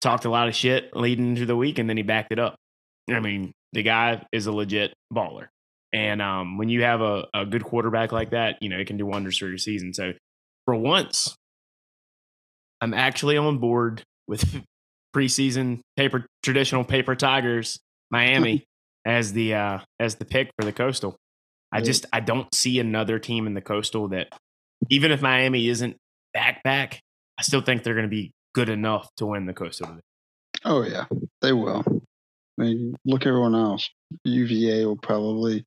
Talked a lot of shit leading into the week, and then he backed it up. I mean, the guy is a legit baller. And um, when you have a, a good quarterback like that, you know, it can do wonders for your season. So for once, I'm actually on board with preseason paper traditional paper tigers Miami as the uh as the pick for the coastal. I just I don't see another team in the coastal that even if Miami isn't back back, I still think they're going to be good enough to win the coastal. Oh yeah, they will. I mean, look everyone else. UVA will probably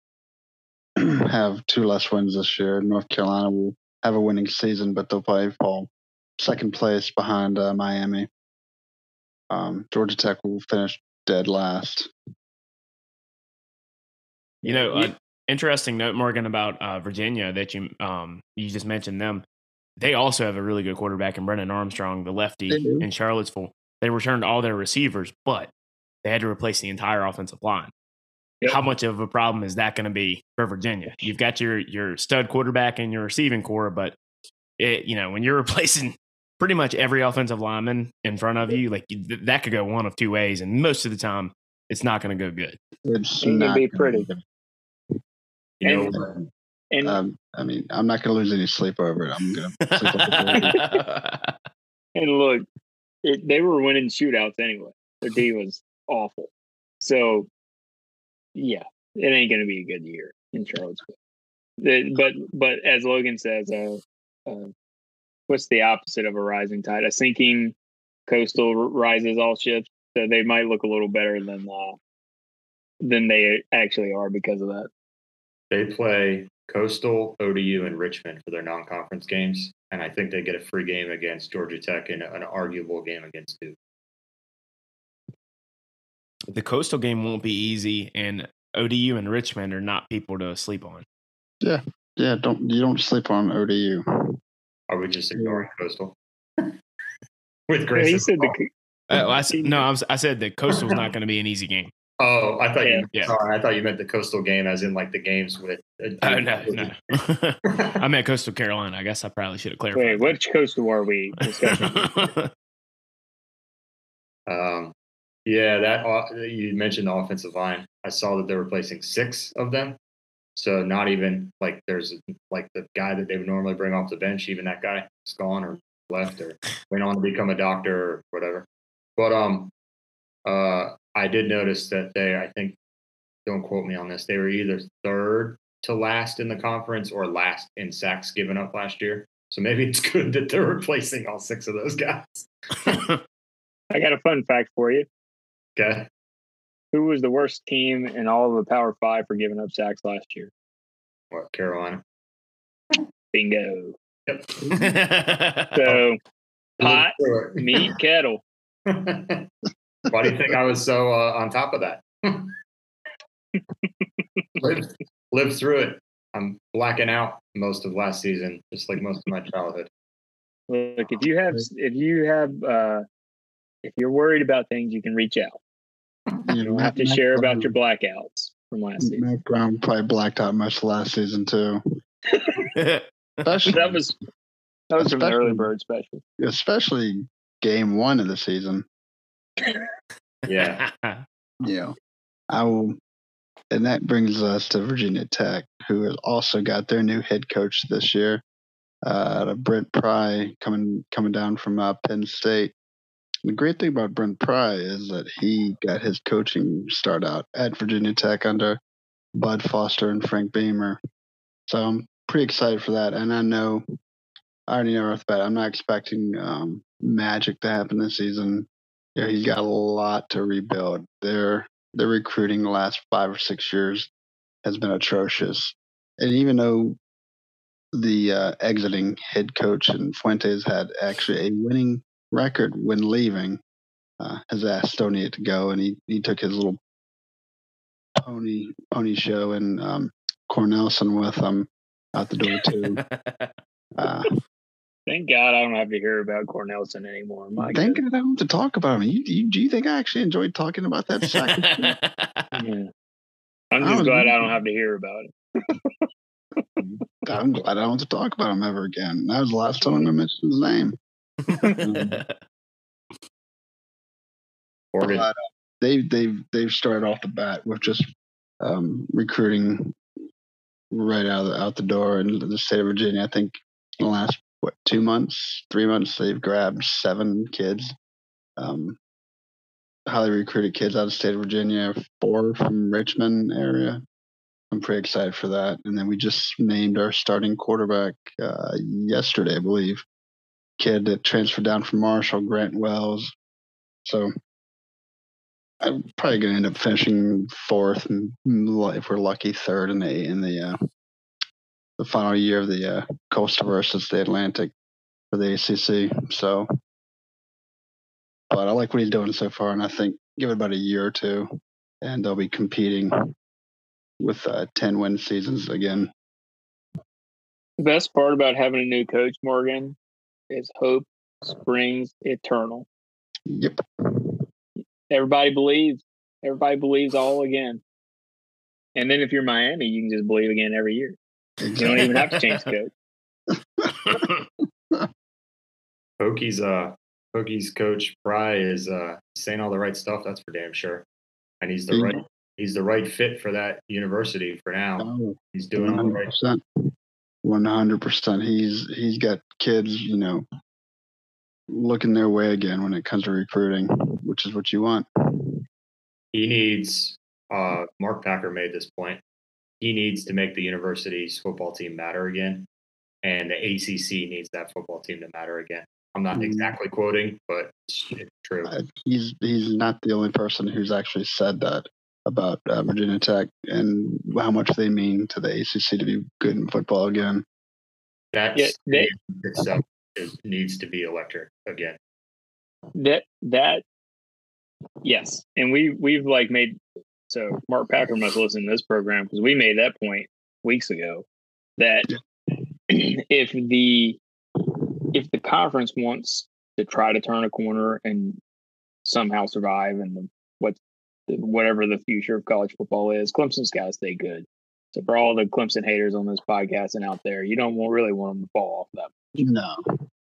have two less wins this year. North Carolina will have a winning season, but they'll probably fall second place behind uh, Miami. Um, Georgia Tech will finish dead last. You know, uh, interesting note, Morgan, about uh, Virginia that you um, you just mentioned them. They also have a really good quarterback in Brennan Armstrong, the lefty in Charlottesville. They returned all their receivers, but they had to replace the entire offensive line. Yep. How much of a problem is that going to be for Virginia? You've got your your stud quarterback and your receiving core, but it, you know when you're replacing pretty much every offensive lineman in front of you, like that could go one of two ways, and most of the time, it's not going to go good. It's going to be pretty. You know, and, um, I mean, I'm not going to lose any sleep over it. I'm going to. and look, it, they were winning shootouts anyway. Their D was awful, so yeah, it ain't going to be a good year in Charlottesville. but but as Logan says, uh, uh, what's the opposite of a rising tide? A sinking coastal rises all ships. So they might look a little better than uh, than they actually are because of that. They play Coastal, ODU, and Richmond for their non-conference games, and I think they get a free game against Georgia Tech and an arguable game against Duke. The Coastal game won't be easy, and ODU and Richmond are not people to sleep on. Yeah, yeah. Don't you don't sleep on ODU. Are we just ignoring Coastal? With Grace. Yeah, said the, uh, I said, no, I, was, I said the Coastal's not going to be an easy game. Oh, I thought yeah. you. Yeah. Sorry, I thought you meant the Coastal game, as in like the games with. Uh, oh no, no. I meant Coastal Carolina. I guess I probably should have clarified. Wait, which coastal are we discussing? um, yeah, that uh, you mentioned the offensive line. I saw that they're replacing six of them. So not even like there's like the guy that they would normally bring off the bench, even that guy is gone or left or went on to become a doctor or whatever. But um, uh, I did notice that they, I think, don't quote me on this, they were either third to last in the conference or last in sacks given up last year. So maybe it's good that they're replacing all six of those guys. I got a fun fact for you. Okay. Who was the worst team in all of the Power Five for giving up sacks last year? What, Carolina? Bingo. Yep. so, pot, meat, kettle. Why do you think I was so uh, on top of that? lived, lived through it. I'm blacking out most of last season, just like most of my childhood. Look, if you have, if you have, uh, if you're worried about things, you can reach out. You don't have to Matt share Brown, about your blackouts from last season. Mack Brown probably blacked out much last season too. especially, that was that was an early bird special. Especially game one of the season. Yeah. yeah. I will and that brings us to Virginia Tech, who has also got their new head coach this year. Uh, Brent Pry coming coming down from uh, Penn State. The great thing about Brent Pry is that he got his coaching start out at Virginia Tech under Bud Foster and Frank Beamer. So I'm pretty excited for that. And I know, I already know off I'm not expecting um, magic to happen this season. Yeah, he's got a lot to rebuild. Their their recruiting the last five or six years has been atrocious. And even though the uh, exiting head coach and Fuentes had actually a winning record when leaving. Uh, has asked Stonier to go, and he, he took his little pony pony show and um, Cornelsen with him out the door too. uh, Thank God I don't have to hear about Cornelsen anymore. My Thank goodness. God I don't have to talk about him. You, you, do you think I actually enjoyed talking about that sack? Yeah. I'm just was glad I don't have to hear about it. I'm glad I don't have to talk about him ever again. That was the last time I'm going to mention his name. Morgan, But, uh, they they've they've started off the bat with just um, recruiting right out of the, out the door in the state of Virginia. I think in the last what two months, three months, they've grabbed seven kids, um, highly recruited kids out of the state of Virginia, four from Richmond area. I'm pretty excited for that. And then we just named our starting quarterback uh, yesterday, I believe. Kid that transferred down from Marshall, Grant Wells. So I'm probably going to end up finishing fourth, and if we're lucky, third in the in the uh, the final year of the uh, Coastal versus the Atlantic for the ACC. So, but I like what he's doing so far, and I think give it about a year or two, and they'll be competing with uh, ten win seasons again. The best part about having a new coach, Morgan, is hope springs eternal. Yep. Everybody believes. Everybody believes all again. And then if you're Miami, you can just believe again every year. You don't even have to change the coach. Hokies, uh, Hokies coach Pry is uh, saying all the right stuff. That's for damn sure. And he's the Mhm. right, he's the right fit for that university for now. Oh, He's doing all the right. Percent. One hundred percent. He's he's got kids, you know, looking their way again when it comes to recruiting, which is what you want. He needs. Uh, Mark Packer made this point. He needs to make the university's football team matter again, and the ACC needs that football team to matter again. I'm not Mhm. exactly quoting, but it's, it's true. He's he's not the only person who's actually said that about uh, Virginia Tech and how much they mean to the ACC to be good in football again. That Yeah, they- itself is, needs to be electric again. that that yes and we we've like made so mark packer must listen to this program because we made that point weeks ago that if the if the conference wants to try to turn a corner and somehow survive and the what whatever the future of college football is clemson's got to stay good so for all the clemson haters on this podcast and out there you don't really want them to fall off that No,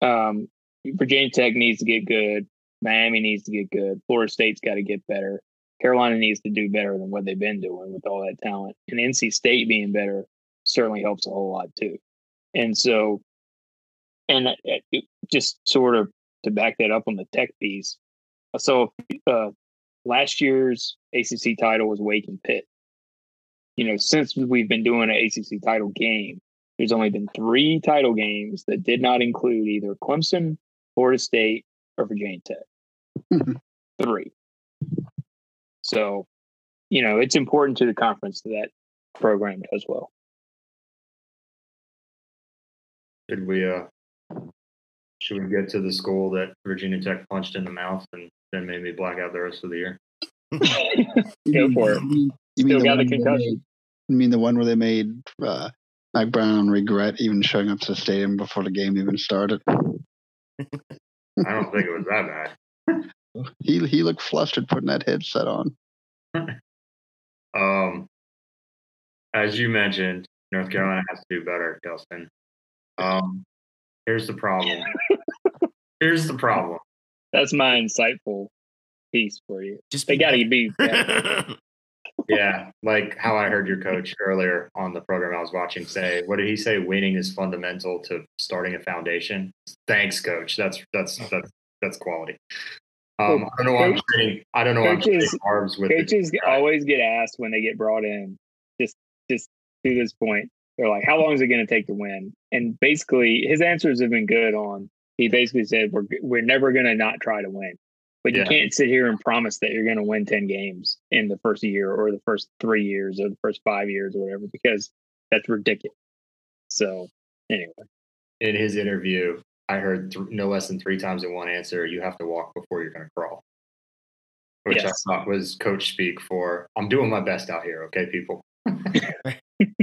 um, Virginia Tech needs to get good. Miami needs to get good. Florida State's got to get better. Carolina needs to do better than what they've been doing with all that talent. And NC State being better certainly helps a whole lot too. And so, and it- just sort of to back that up on the tech piece. So, uh, last year's ACC title was Wake and Pitt. You know, since we've been doing an ACC title game, there's only been three title games that did not include either Clemson, Florida State, or Virginia Tech. three. So, you know, it's important to the conference that that program does well. Did we uh should we get to the school that Virginia Tech punched in the mouth and then made me black out the rest of the year? Go for it. You mean, Still mean the got the one where they concussion. made- You mean the one where they made uh, Mike Brown regret even showing up to the stadium before the game even started? I don't think it was that bad. He he looked flustered putting that headset on. Um, as you mentioned, North Carolina has to do better, Dustin. Um, here's the problem. here's the problem. That's my insightful piece for you. Just They got to be. Yeah, like how I heard your coach earlier on the program I was watching say, what did he say? Winning is fundamental to starting a foundation. Thanks, coach. That's that's that's that's quality. Um, I don't know why I'm Coach- I don't know why I'm coaches- trading arbs the- Coaches always get asked when they get brought in, just just to this point, they're like, "How long is it going to take to win?" And basically, his answers have been good. On he basically said, "We're we're never going to not try to win." But you can't sit here and promise that you're going to win 10 games in the first year or the first three years or the first five years or whatever, because that's ridiculous. So, anyway, in his interview, I heard th- no less than three times in one answer, you have to walk before you're going to crawl. Which Yes. I thought was coach speak for, I'm doing my best out here, okay, people?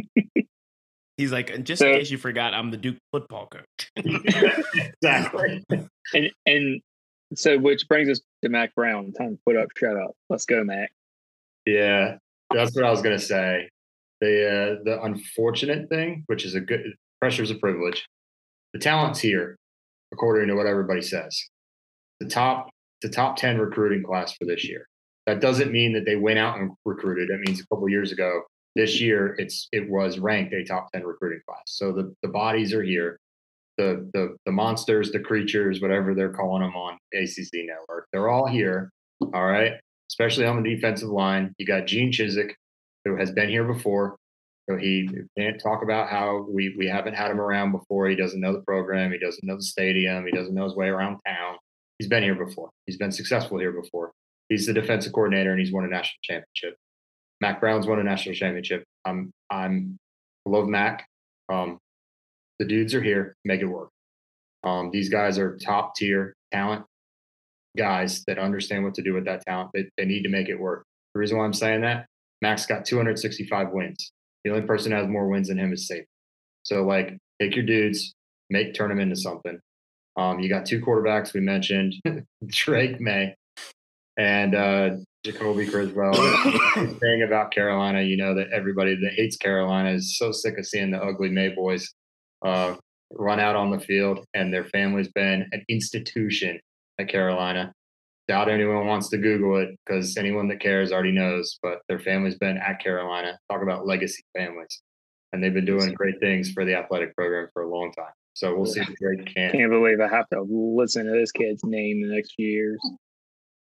He's like, "And just So- in case you forgot, I'm the Duke football coach. exactly. And and so which brings us to Mack Brown. Time to put up, shut up. Let's go, Mack. Yeah, that's what I was gonna say. The uh, the unfortunate thing, which is a good pressure is a privilege. The talent's here, according to what everybody says. The top the top ten recruiting class for this year. That doesn't mean that they went out and recruited. That means a couple years ago. This year, it's it was ranked a top ten recruiting class. So the the bodies are here. The the the monsters, the creatures, whatever they're calling them on ACC network, they're all here. All right especially on the defensive line. You got Gene Chizik, who has been here before. So he can't talk about how we we haven't had him around before. He doesn't know the program. He doesn't know the stadium. He doesn't know his way around town. He's been here before. He's been successful here before. He's the defensive coordinator and he's won a national championship. Mack Brown's won a national championship. I'm I'm love Mack. Um, the dudes are here. Make it work. Um, these guys are top tier talent guys that understand what to do with that talent. They, they need to make it work. The reason why I'm saying that, Mack's got 265 wins. The only person who has more wins than him is safe. So like, take your dudes, make turn them into something. Um, you got two quarterbacks we mentioned, Drake Maye and uh, Jacoby Criswell. Thing about Carolina, you know that everybody that hates Carolina is so sick of seeing the ugly Maye boys uh, run out on the field, and their family's been an institution at Carolina. Doubt anyone wants to Google it because anyone that cares already knows. But their family's been at Carolina. Talk about legacy families, and they've been doing great things for the athletic program for a long time. So we'll see if Drake can. Can't believe I have to listen to this kid's name the next few years.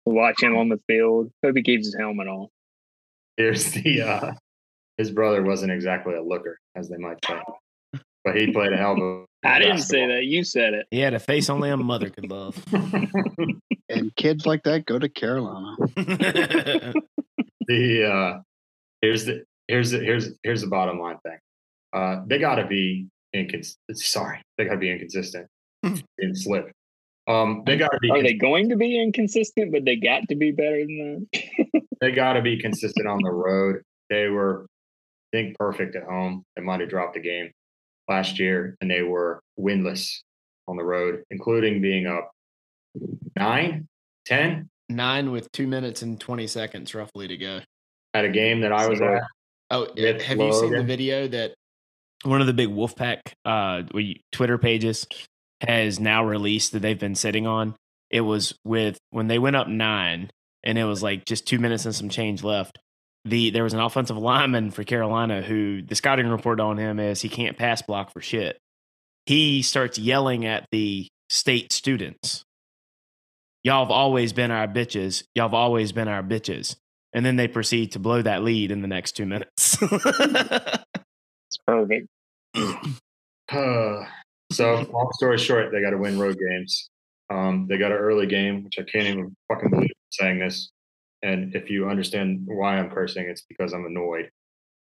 Watch him on the field. Hope he keeps his helmet on. Here's the uh, his brother wasn't exactly a looker, as they might say, but he played a hell of a. I didn't say that. You said it. He had a face only a mother could love. And kids like that go to Carolina. the uh here's the here's the here's here's the bottom line thing. Uh they gotta be inconsistent. Sorry, they gotta be inconsistent and slip. Um they gotta be Are they going to be inconsistent, but they got to be better than that? they gotta be consistent on the road. They were I think perfect at home. They might have dropped a game last year and they were winless on the road, including being up nine, ten Nine with two minutes and 20 seconds roughly to go. at a game that I was So- at. Oh, With have you seen the video that one of the big Wolfpack uh, Twitter pages has now released that they've been sitting on? It was with when they went up nine, and it was like just two minutes and some change left. The there was an offensive lineman for Carolina who the scouting report on him is he can't pass block for shit. He starts yelling at the state students. Y'all have always been our bitches. Y'all have always been our bitches and then they proceed to blow that lead in the next two minutes. It's perfect. So long story short, they got to win road games. Um, they got an early game, which I can't even fucking believe I'm saying this. And if you understand why I'm cursing, it's because I'm annoyed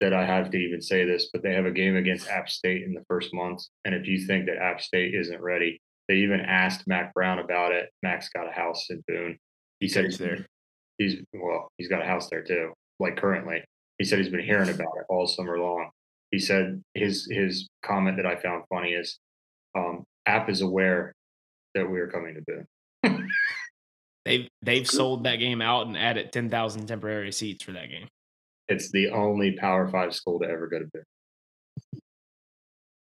that I have to even say this. But they have a game against App State in the first month, and if you think that App State isn't ready, they even asked Mack Brown about it. Mack's got a house in Boone. He said he's there. He's well, he's got a house there too. Like currently, he said he's been hearing about it all summer long he said his his comment that I found funny is um, app is aware that we are coming to Boone. they've they've sold that game out and added ten thousand temporary seats for that game. It's the only Power Five school to ever go to Boone.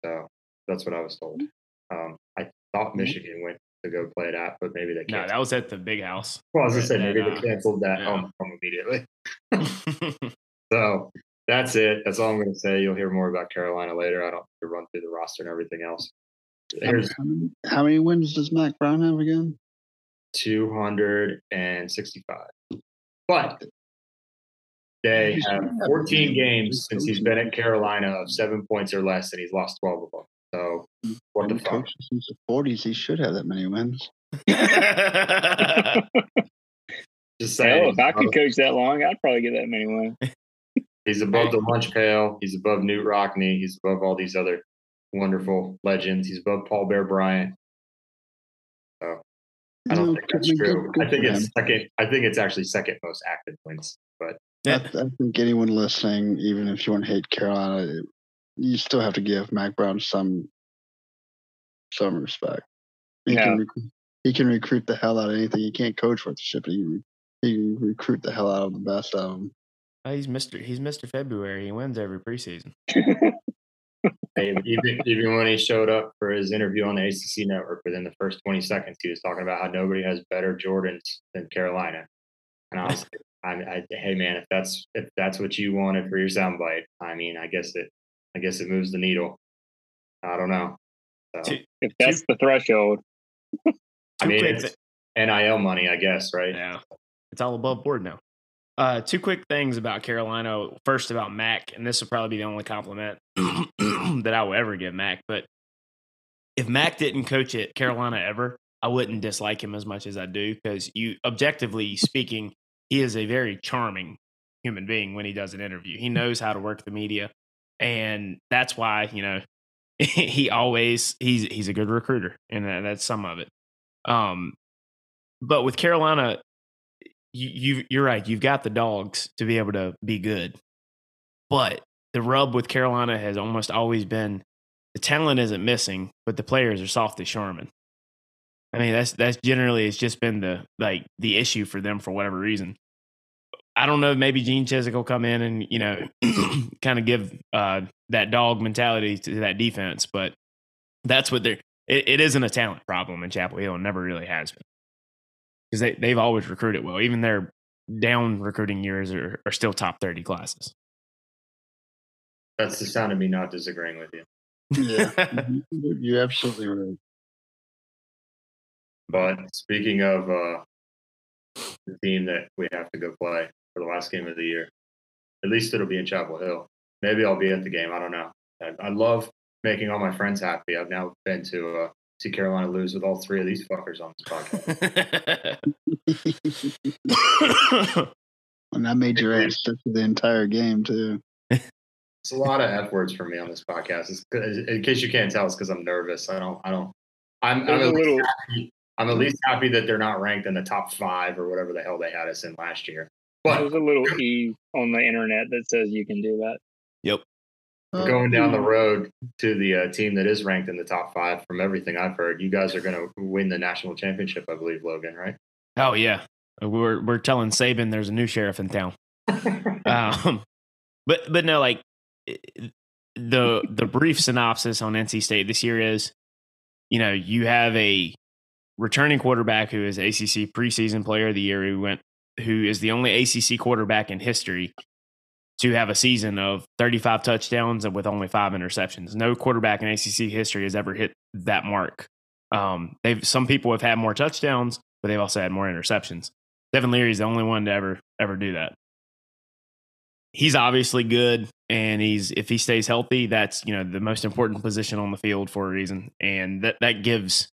So that's what I was told. Um, I thought Michigan went to go play at app, but maybe they canceled. No, that was at the big house. well, as I said, that, maybe uh, they canceled that yeah. home, home immediately. So that's it. That's all I'm going to say. You'll hear more about Carolina later. I don't have to run through the roster and everything else. Here's How many, how many wins does Mack Brown have again? 265. But they He's have gonna have 14 a- games since he's been at Carolina of seven points or less, and he's lost 12 of them. So what the fuck? coaching since the 40s. He should have that many wins. Just Hell, oh, if I could coach that long, I'd probably get that many wins. He's above the lunch pail. He's above Knute Rockne. He's above all these other wonderful legends. He's above Paul Bear Bryant. So I don't No, think that's true. good I think it's him. second. I think it's actually second most active wins. But I, I think anyone listening, even if you want to hate Carolina, you still have to give Mack Brown some some respect. He Yeah. can recruit, he can recruit the hell out of anything. He can't coach worth a shit, but he can, he can recruit the hell out of the best of them. Oh, uh, he's Mister. He's Mister February. He wins every preseason. Hey, even even when he showed up for his interview on the ACC network, within the first 20 seconds, he was talking about how nobody has better Jordans than Carolina. And I was, like, I, I, hey man, if that's if that's what you wanted for your soundbite, I mean, I guess it, I guess it moves the needle. I don't know. So, if that's the threshold, I mean, it's NIL money, I guess, right? Yeah, it's all above board now. Uh, two quick things about Carolina. First, about Mack, and this will probably be the only compliment that I will ever give Mack. But if Mack didn't coach at Carolina ever, I wouldn't dislike him as much as I do because you, objectively speaking, he is a very charming human being when he does an interview. He knows how to work the media, and that's why you know he always he's he's a good recruiter, and that's some of it. Um, but with Carolina, you, you you're right. You've got the dogs to be able to be good, but the rub with Carolina has almost always been the talent isn't missing, but the players are soft as Charmin. I mean, that's that's generally it's just been the like the issue for them for whatever reason. I don't know. Maybe Gene Chizik will come in and you know kind of give uh, that dog mentality to that defense, but that's what they're. It, it isn't a talent problem in Chapel Hill, and never really has been because they they've always recruited well. Even their down recruiting years are, are still top thirty classes. That's the sound of me not disagreeing with you. Yeah, you're absolutely right. But speaking of uh, the team that we have to go play for the last game of the year, at least it'll be in Chapel Hill. Maybe I'll be at the game. I don't know. I, I love making all my friends happy. I've now been to uh, see Carolina lose with all three of these fuckers on this podcast. And that made your ass sit through the entire game too. It's a lot of f words for me on this podcast. It's, 'cause- in case you can't tell, it's because I'm nervous. I don't. I don't. I'm. I'm at, a little happy, I'm at least happy that they're not ranked in the top five or whatever the hell they had us in last year. But there's a little e on the internet that says you can do that. yep. Going down the road to the uh, team that is ranked in the top five, from everything I've heard, you guys are going to win the national championship, I believe, Logan. Right? Oh yeah, we're we're telling Saban there's a new sheriff in town. Um, but but no, like the the brief synopsis on NC State this year is, you know, you have a returning quarterback who is ACC preseason player of the year who went who is the only ACC quarterback in history to have a season of 35 touchdowns and with only five interceptions. No quarterback in ACC history has ever hit that mark. Um, they've some people have had more touchdowns, but they've also had more interceptions. Devin Leary is the only one to ever ever do that. He's obviously good, and he's if he stays healthy, that's you know the most important position on the field for a reason, and that that gives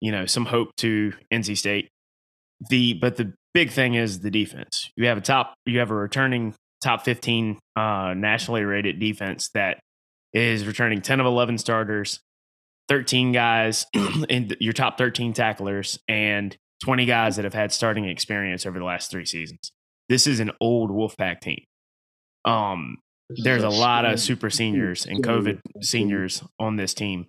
you know some hope to NC State. The but the big thing is the defense. You have a top, you have a returning top fifteen uh, nationally rated defense that is returning ten of eleven starters, thirteen guys in your top thirteen tacklers, and 20 guys that have had starting experience over the last three seasons. This is an old Wolfpack team. Um, there's a lot of super seniors and COVID seniors on this team.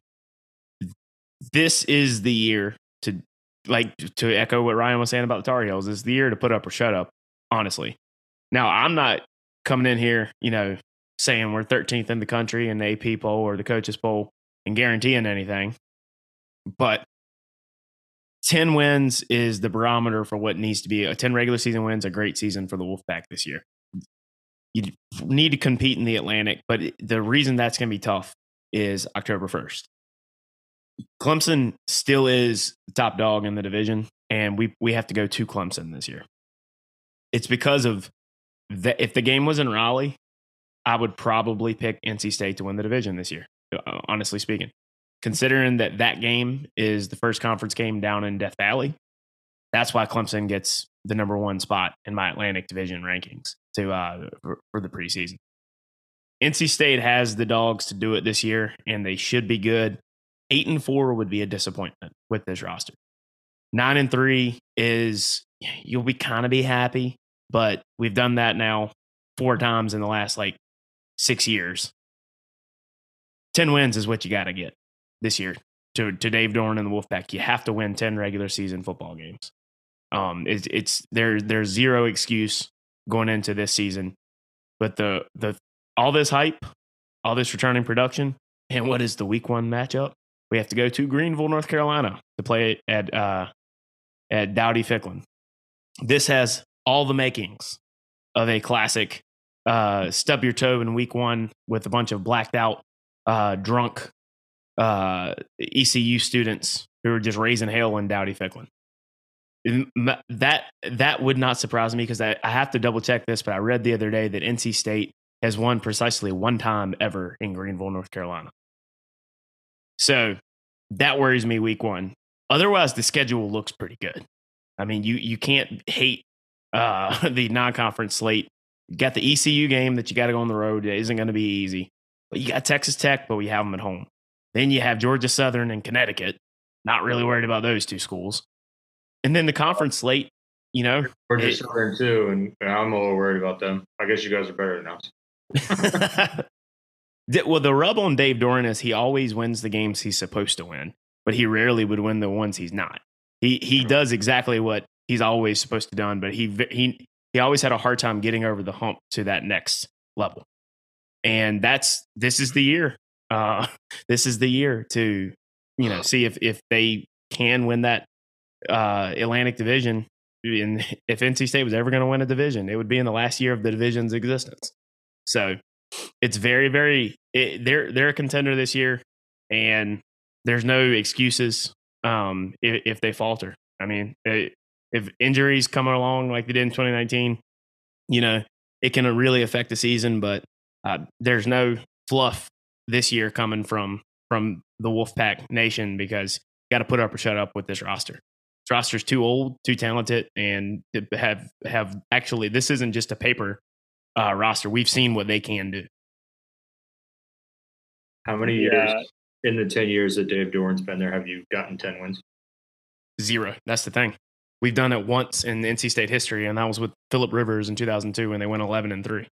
This is the year to, like, to echo what Ryan was saying about the Tar Heels, is the year to put up or shut up, honestly. Now, I'm not coming in here, you know, saying we're 13th in the country in the AP poll or the coaches poll and guaranteeing anything, but 10 wins is the barometer for what needs to be a 10 regular season wins a great season for the wolfpack this year. You need to compete in the atlantic but the reason that's going to be tough is october 1st clemson still is the top dog in the division and we we have to go to clemson this year. It's because of the, if the game was in raleigh i would probably pick nc state to win the division this year uh, honestly speaking considering that that game is the first conference game down in Death Valley. That's why Clemson gets the number one spot in my Atlantic Division rankings to uh, for, for the preseason. NC State has the dogs to do it this year, and they should be good. Eight and four would be a disappointment with this roster. Nine and three is you'll be kind of be happy, but we've done that now four times in the last like six years 10 wins is what you got to get this year to, to Dave Doeren and the Wolfpack. You have to win 10 regular season football games. Um, it's, it's there, there's zero excuse going into this season, but the, the, all this hype, all this returning production, and what is the week one matchup? We have to go to Greenville, North Carolina to play at, uh, at Dowdy Ficklen. This has all the makings of a classic uh, stub your toe in week one with a bunch of blacked out, uh, drunk uh, ECU students who are just raising hell in Dowdy Ficklen. That that would not surprise me because I, I have to double check this, but I read the other day that NC State has won precisely one time ever in Greenville, North Carolina. So that worries me week one. Otherwise, the schedule looks pretty good. I mean, you you can't hate uh, the non-conference slate. You got the ECU game that you got to go on the road. It isn't going to be easy. But you got Texas Tech, but we have them at home. Then you have Georgia Southern and Connecticut. Not really worried about those two schools. And then the conference slate, you know, Georgia Southern too, and I'm a little worried about them. I guess you guys are better than us. well, the rub on Dave Doeren is he always wins the games he's supposed to win, but he rarely would win the ones he's not. He he does exactly what he's always supposed to done, but he he he always had a hard time getting over the hump to that next level. And that's this is the year. Uh, this is the year to you know see if if they can win that uh, Atlantic Division. And if NC State was ever going to win a division, it would be in the last year of the division's existence. So it's very, very. It, they're they're a contender this year, and there's no excuses um, if, if they falter. I mean, it, if injuries come along like they did in 2019, you know, it can really affect the season. But uh, there's no fluff this year coming from from the Wolfpack Nation because you got to put up or shut up with this roster. This roster's too old, too talented, and have have actually this isn't just a paper uh, roster. We've seen what they can do. How many years in the ten years that Dave Doeren's been there have you gotten ten wins? Zero. That's the thing. We've done it once in NC State history, and that was with Philip Rivers in 2002 when they went 11 and three.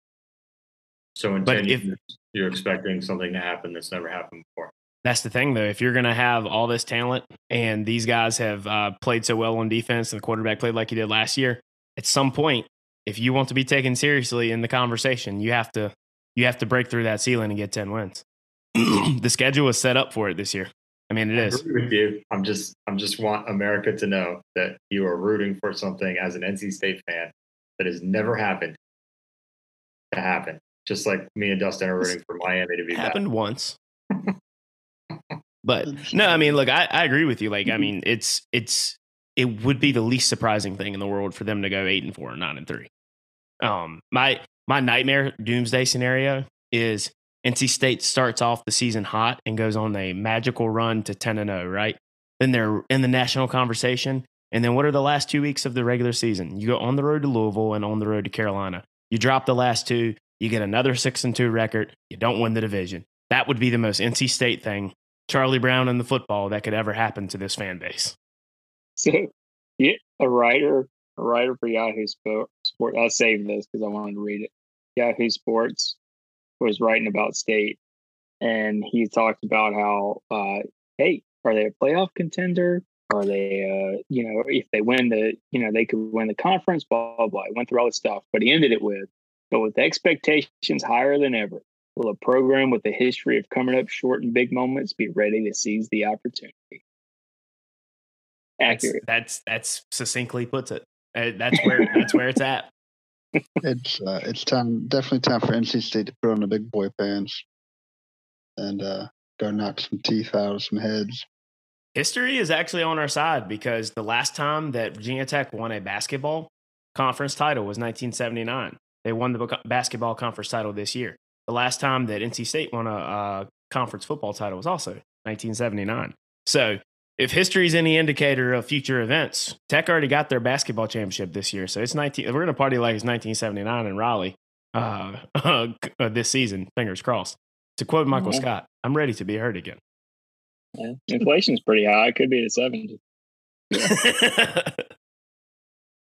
So in but 10 if, years, you're expecting something to happen that's never happened before. That's the thing, though. If you're going to have all this talent and these guys have uh, played so well on defense and the quarterback played like he did last year, at some point, if you want to be taken seriously in the conversation, you have to you have to break through that ceiling and get 10 wins. the schedule is set up for it this year. I mean, it I is. with you. I'm just, I'm just want America to know that you are rooting for something as an NC State fan that has never happened to happen. Just like me and Dustin are rooting for Miami to be happened bad. once. but no, I mean, look, I, I agree with you. Like, I mean, it's it's it would be the least surprising thing in the world for them to go eight and four, nine and three. Um, my my nightmare doomsday scenario is NC State starts off the season hot and goes on a magical run to 10 and 0, right? Then they're in the national conversation. And then what are the last two weeks of the regular season? You go on the road to Louisville and on the road to Carolina. You drop the last two, you get another 6 and 2 record, you don't win the division. That would be the most NC State thing, Charlie Brown and the football that could ever happen to this fan base. So, yeah, a writer, a writer for Yahoo Sports, I saved this because I wanted to read it. Yahoo Sports was writing about state and he talked about how uh, hey are they a playoff contender? Are they uh, you know if they win the you know they could win the conference blah blah blah. He went through all this stuff but he ended it with but with expectations higher than ever will a program with a history of coming up short in big moments be ready to seize the opportunity? Accurate. that's that's, that's succinctly puts it. Uh, that's where that's where it's at it's uh, it's time definitely time for NC State to put on the big boy pants and uh, go knock some teeth out of some heads. History is actually on our side because the last time that Virginia Tech won a basketball conference title was 1979. They won the basketball conference title this year. The last time that NC State won a, a conference football title was also 1979. So if history is any indicator of future events, Tech already got their basketball championship this year. So it's 19. We're going to party like it's 1979 in Raleigh uh, uh, this season. Fingers crossed. To quote Michael mm-hmm. Scott, I'm ready to be heard again. Yeah. Inflation's pretty high. It could be the 70s.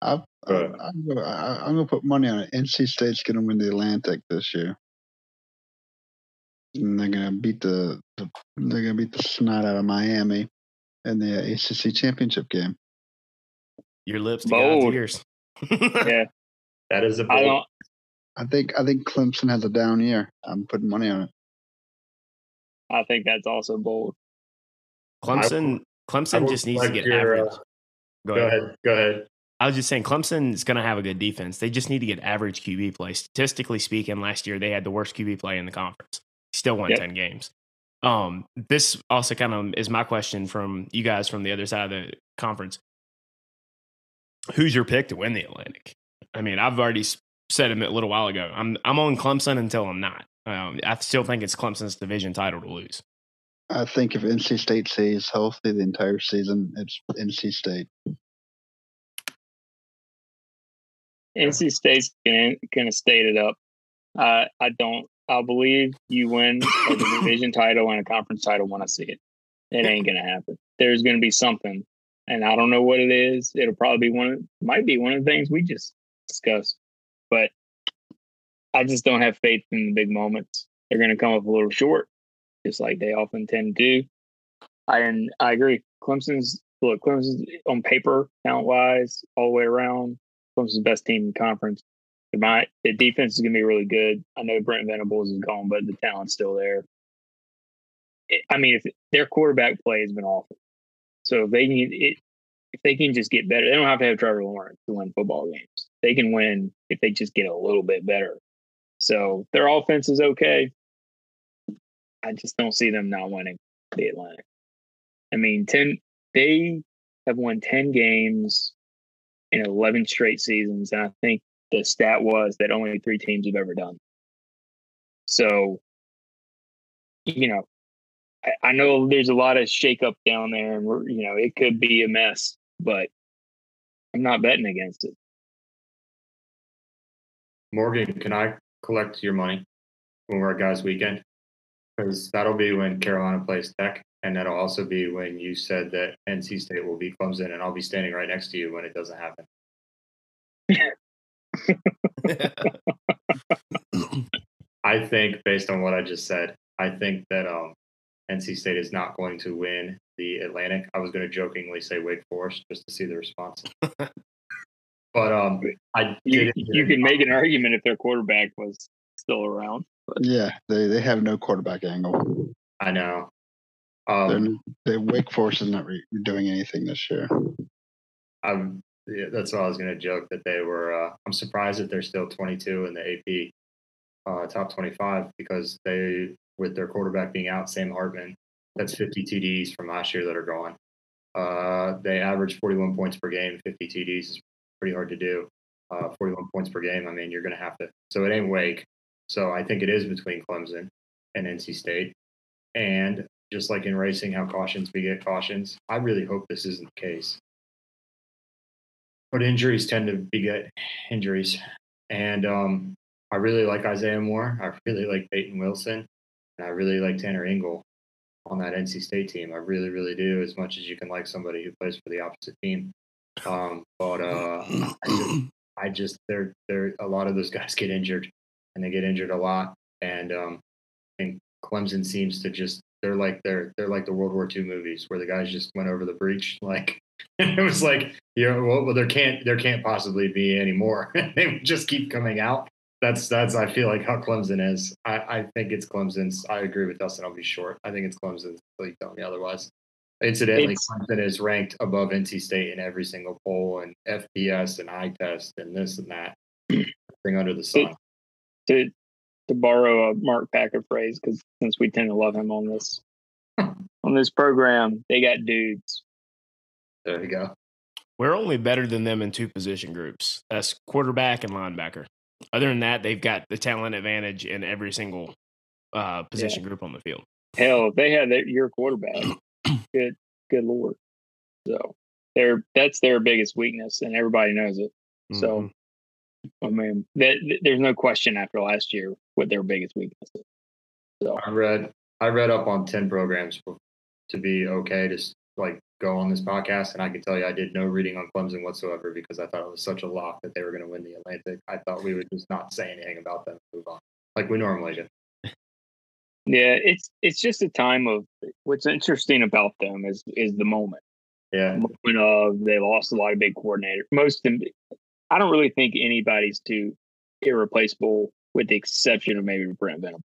I, am going to put money on it. NC State's going to win the Atlantic this year. And they're gonna beat the, the they're gonna beat the snot out of Miami in the ACC championship game. Your lips to Bold. God's ears. Yeah, That is a I bold- don't. I think I think Clemson has a down year. I'm putting money on it. I think that's also bold. Clemson, I Clemson will just needs to get your, uh, average. Go ahead. Go ahead. I was just saying Clemson is going to have a good defense. They just need to get average QB play. Statistically speaking, last year they had the worst QB play in the conference. Still won Yep. 10 games. Um, this also kind of is my question from you guys from the other side of the conference. Who's your pick to win the Atlantic? I mean, I've already said it a little while ago. I'm I'm on Clemson until I'm not. Um, I still think it's Clemson's division title to lose. I think if NC State stays healthy the entire season, it's NC State. NC State's gonna gonna state it up. Uh, I don't. I believe you win a division title and a conference title when I see it. It ain't gonna happen. There's gonna be something, and I don't know what it is. It'll probably be one. Of, might be one of the things we just discussed, but I just don't have faith in the big moments. They're gonna come up a little short, just like they often tend to. I and I agree. Clemson's look. Clemson's on paper, talent wise, all the way around. Clemson's the best team in the conference. Might, the defense is going to be really good. I know Brent Venables is gone, but the talent's still there. I mean, if their quarterback play has been awful, so if they can, it, if they can just get better, they don't have to have Trevor Lawrence to win football games. They can win if they just get a little bit better. So their offense is okay. I just don't see them not winning the Atlantic. I mean, ten they have won ten games in 11 straight seasons. And I think the stat was that only three teams have ever done. So, you know, I, I know there's a lot of shakeup down there and we're, you know, it could be a mess, but I'm not betting against it. Morgan, can I collect your money when we're at guys' weekend? Because that'll be when Carolina plays Tech, and that'll also be when you said that NC State will be Clemson, and I'll be standing right next to you when it doesn't happen. I think, based on what I just said, I think that um, NC State is not going to win the Atlantic. I was going to jokingly say Wake Forest just to see the response, but um, I You, you can make an argument if their quarterback was still around. Yeah, they, they have no quarterback angle. I know. They're, Um, they, Wake Forest is not re- doing anything this year. I'm, yeah, that's what I was going to joke that they were. Uh, I'm surprised that they're still 22 in the AP uh, top 25 because they, with their quarterback being out, Sam Hartman, that's 50 TDs from last year that are gone. Uh, they average 41 points per game. 50 TDs is pretty hard to do. Uh, 41 points per game. I mean, you're going to have to. So it ain't Wake. So I think it is between Clemson and NC State. And just like in racing, how cautions beget cautions. I really hope this isn't the case. But injuries tend to beget injuries. And um, I really like Isaiah Moore. I really like Peyton Wilson. And I really like Tanner Ingle on that NC State team. I really, really do, as much as you can like somebody who plays for the opposite team. Um, but uh, I just, I just they're they're a lot of those guys get injured, and they get injured a lot. And um, I think Clemson seems to just they're like they're they're like the World War II movies where the guys just went over the breach. Like it was like you know well, well there can't there can't possibly be any more. they just keep coming out. That's that's I feel like how Clemson is. I, I think it's Clemson's. I agree with Dustin. I'll be short. I think it's Clemson's. Please tell me otherwise. Incidentally, It's- Clemson is ranked above NC State in every single poll and FPS and eye test and this and that. Everything under the sun. To to borrow a Mark Packer phrase, because since we tend to love him on this on this program, they got dudes. There you go. We're only better than them in two position groups. That's quarterback and linebacker. Other than that, they've got the talent advantage in every single uh, position group on the field. Hell, if they had their, your quarterback, good good lord. So they're that's their biggest weakness, and everybody knows it. So, Mhm. I mean, that, there's no question after last year what their biggest weakness is. So, I read I read up on ten programs to be okay to s- like go on this podcast, and I can tell you I did no reading on Clemson whatsoever because I thought it was such a lock that they were going to win the Atlantic. I thought we would just not say anything about them and move on like we normally do. Yeah, it's it's just a time of what's interesting about them is is the moment. Yeah. The moment of they lost a lot of big coordinators. Most of them, I don't really think anybody's too irreplaceable, with the exception of maybe Brent Venables.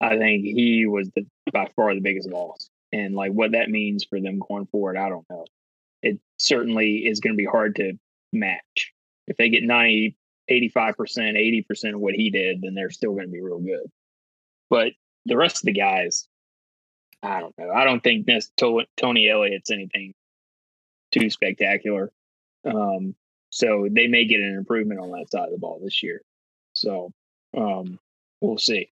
I think he was the by far the biggest loss, and like what that means for them going forward, I don't know. It certainly is going to be hard to match. If they get 90, 85%, 80% of what he did, then they're still going to be real good. But the rest of the guys, I don't know. I don't think this Tony Elliott's anything too spectacular. Um, so they may get an improvement on that side of the ball this year. So um, we'll see.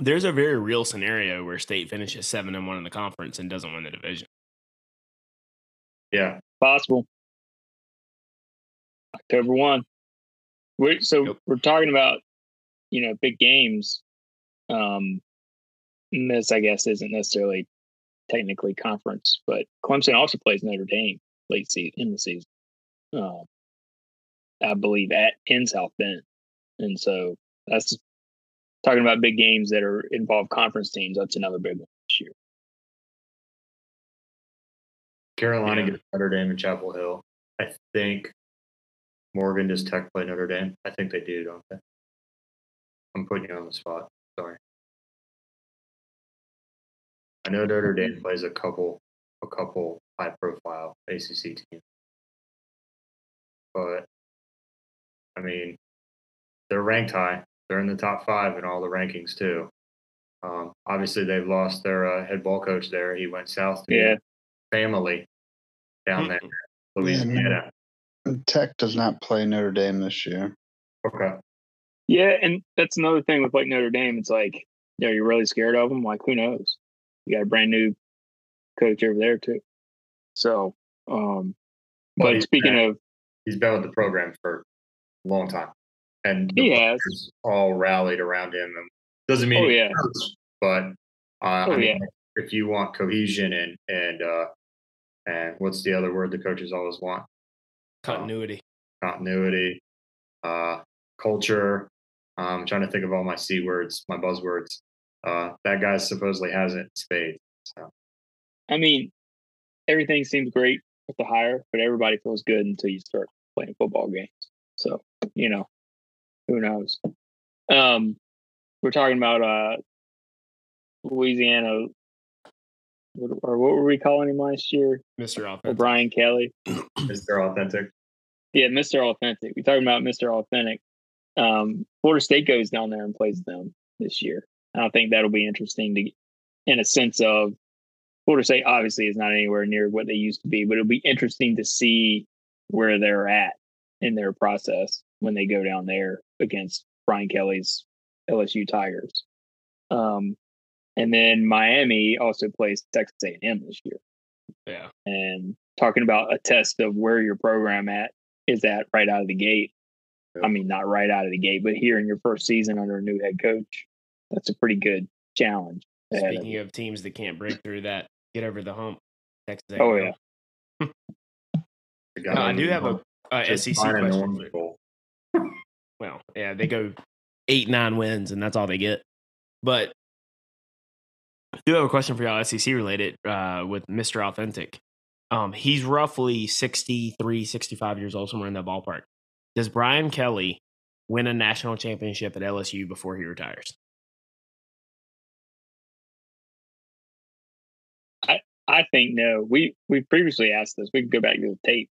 There's a very real scenario where State finishes seven and one in the conference and doesn't win the division. Yeah, possible. October one. We're, so yep. we're talking about you know big games. Um, this I guess isn't necessarily technically conference, but Clemson also plays Notre Dame late season in the season. Um, I believe at in South Bend, and so that's talking about big games that are involve conference teams. That's another big one this year. Carolina yeah. gets Notre Dame and Chapel Hill. I think Morgan does Tech play Notre Dame. I think they do, don't they? I'm putting you on the spot. Sorry. I know Notre Dame plays a couple, a couple high-profile ACC teams, but I mean, they're ranked high. They're in the top five in all the rankings too. Um, obviously, they've lost their uh, head ball coach there. He went south to yeah. family down there, Louisiana. Yeah, Tech does not play Notre Dame this year. Okay. Yeah, and that's another thing with like Notre Dame. It's like, yeah, you're really scared of them. Like, who knows? You got a brand new coach over there too. So, um, but speaking been, of, he's been with the program for a long time, and he has all rallied around him. And doesn't mean, oh yeah, but uh, oh, I mean, yeah. if you want cohesion and and uh, and what's the other word the coaches always want? Continuity. Um, continuity. Uh, culture. Um, I'm trying to think of all my c words, my buzzwords. Uh, that guy supposedly has it in spades. So. I mean, everything seems great with the hire, but everybody feels good until you start playing football games. So, you know, who knows? Um, we're talking about uh, Louisiana, or what were we calling him last year? Mr. Authentic. Or Brian Kelly. Mr. Authentic. Yeah, Mr. Authentic. We're talking about Mr. Authentic. Um, Florida State goes down there and plays them this year. I think that'll be interesting to, in a sense of Florida State obviously is not anywhere near what they used to be, but it'll be interesting to see where they're at in their process when they go down there against Brian Kelly's LSU Tigers. Um, and then Miami also plays Texas A&M this year. Yeah. And talking about a test of where your program at is at right out of the gate. Yeah. I mean, not right out of the gate, but here in your first season under a new head coach, that's a pretty good challenge. Speaking of, of teams that can't break through that, get over the hump. Texas A&M. Oh yeah. uh, I do have a, a SEC question. Well, yeah, they go eight nine wins, and that's all they get. But I do have a question for y'all, SEC related, uh, with Mr. Authentic. Um, he's roughly 63, 65 years old, somewhere in that ballpark. Does Brian Kelly win a national championship at LSU before he retires? I I think no. We we previously asked this. We can go back to the tape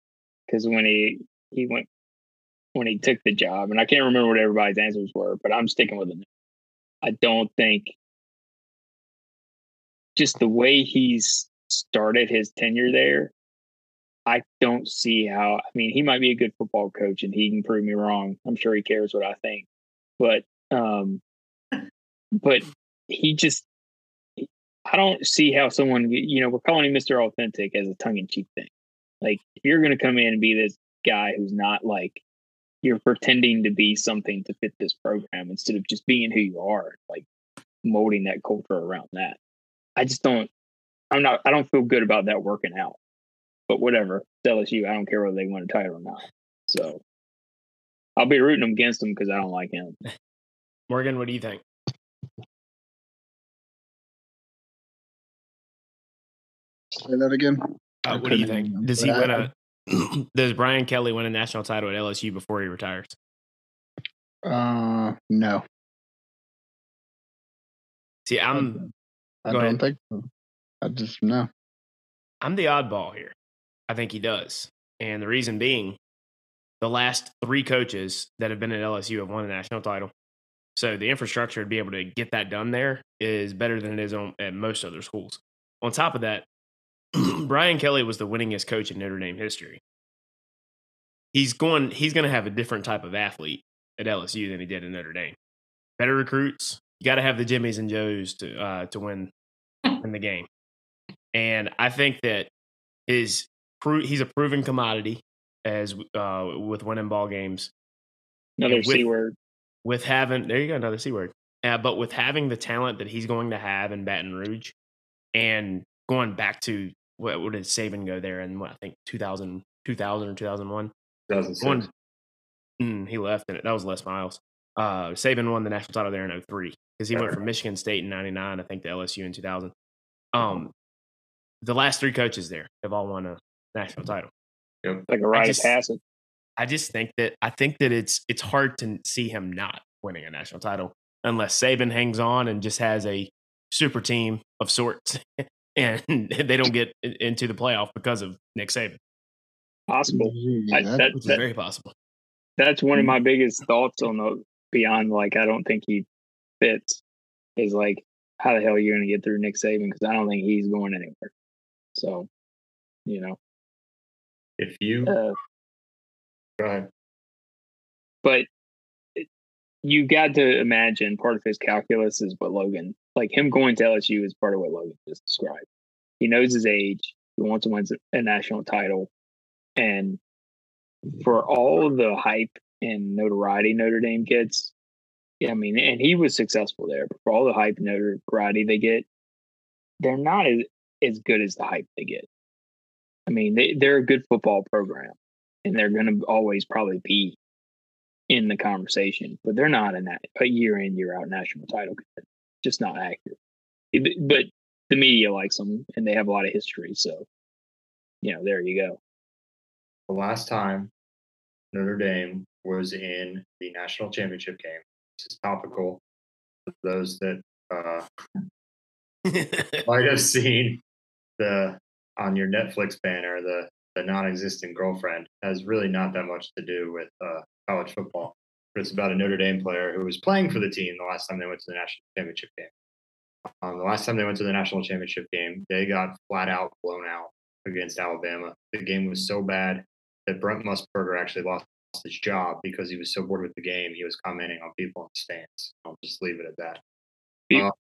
because when he he went when he took the job, and I can't remember what everybody's answers were, but I'm sticking with it. I don't think just the way he's started his tenure there, I don't see how. I mean, he might be a good football coach, and he can prove me wrong. I'm sure he cares what I think, but um, but he just. I don't see how someone, you know, we're calling him Mr. Authentic as a tongue in cheek thing. Like, if you're going to come in and be this guy who's not like, you're pretending to be something to fit this program instead of just being who you are, like molding that culture around that. I just don't I'm not I don't feel good about that working out. But whatever. LSU. I don't care whether they win a title or not. So I'll be rooting them against him because I don't like him. Morgan, what do you think? Say that again. Uh, what do you think? Does he win a does Brian Kelly win a national title at LSU before he retires? Uh, no. See, I'm I don't ahead. think so. I just no. I'm the oddball here. I think he does, and the reason being, the last three coaches that have been at LSU have won a national title. So the infrastructure to be able to get that done there is better than it is on, at most other schools. On top of that, Brian Kelly was the winningest coach in Notre Dame history. He's going. He's going to have a different type of athlete at LSU than he did at Notre Dame. Better recruits. You got to have the Jimmies and Joes to uh, to win win the game. And I think that his he's a proven commodity as uh, with winning ball games Another with- C word. with having there you go another c word uh, but with having the talent that he's going to have in Baton Rouge and going back to what, what did Saban go there in what I think 2000 2000 or 2001 2006. mm, he left and that was Les Miles. Uh Saban won the national title there in 03 because he went from Michigan State in 99 I think to LSU in 2000 um the last three coaches there have all won a national title. Like a rite just- of passage. I just think that I think that it's it's hard to see him not winning a national title unless Saban hangs on and just has a super team of sorts and they don't get into the playoff because of Nick Saban, Possible. Yeah, that- that, that, very possible. that's one of my biggest thoughts on the beyond like I don't think he fits is like how the hell are you going to get through Nick Saban because I don't think he's going anywhere. So, you know, If you uh, go ahead, but it- you got to imagine part of his calculus is what Logan like him going to LSU is part of what Logan just described. He knows his age. He wants to win a national title, and for all the hype and notoriety Notre Dame gets, yeah, I mean, and he was successful there. But for all the hype and notoriety they get, they're not as as good as the hype they get. I mean, they, they're a good football program, and they're going to always probably be in the conversation, but they're not in that a year in year out national title. Contender. Just not accurate. It- But the media likes them, and they have a lot of history. So, you know, there you go. the last time Notre Dame was in the national championship game. This is topical. For those that uh, might have seen the on your Netflix banner, the the non-existent girlfriend has really not that much to do with uh, college football. But it's about a Notre Dame player who was playing for the team the last time they went to the national championship game. Um, the last time they went to the national championship game, they got flat out blown out against Alabama. The game was so bad that Brent Musburger actually lost his job because he was so bored with the game. He was commenting on people in the stands. I'll just leave it at that.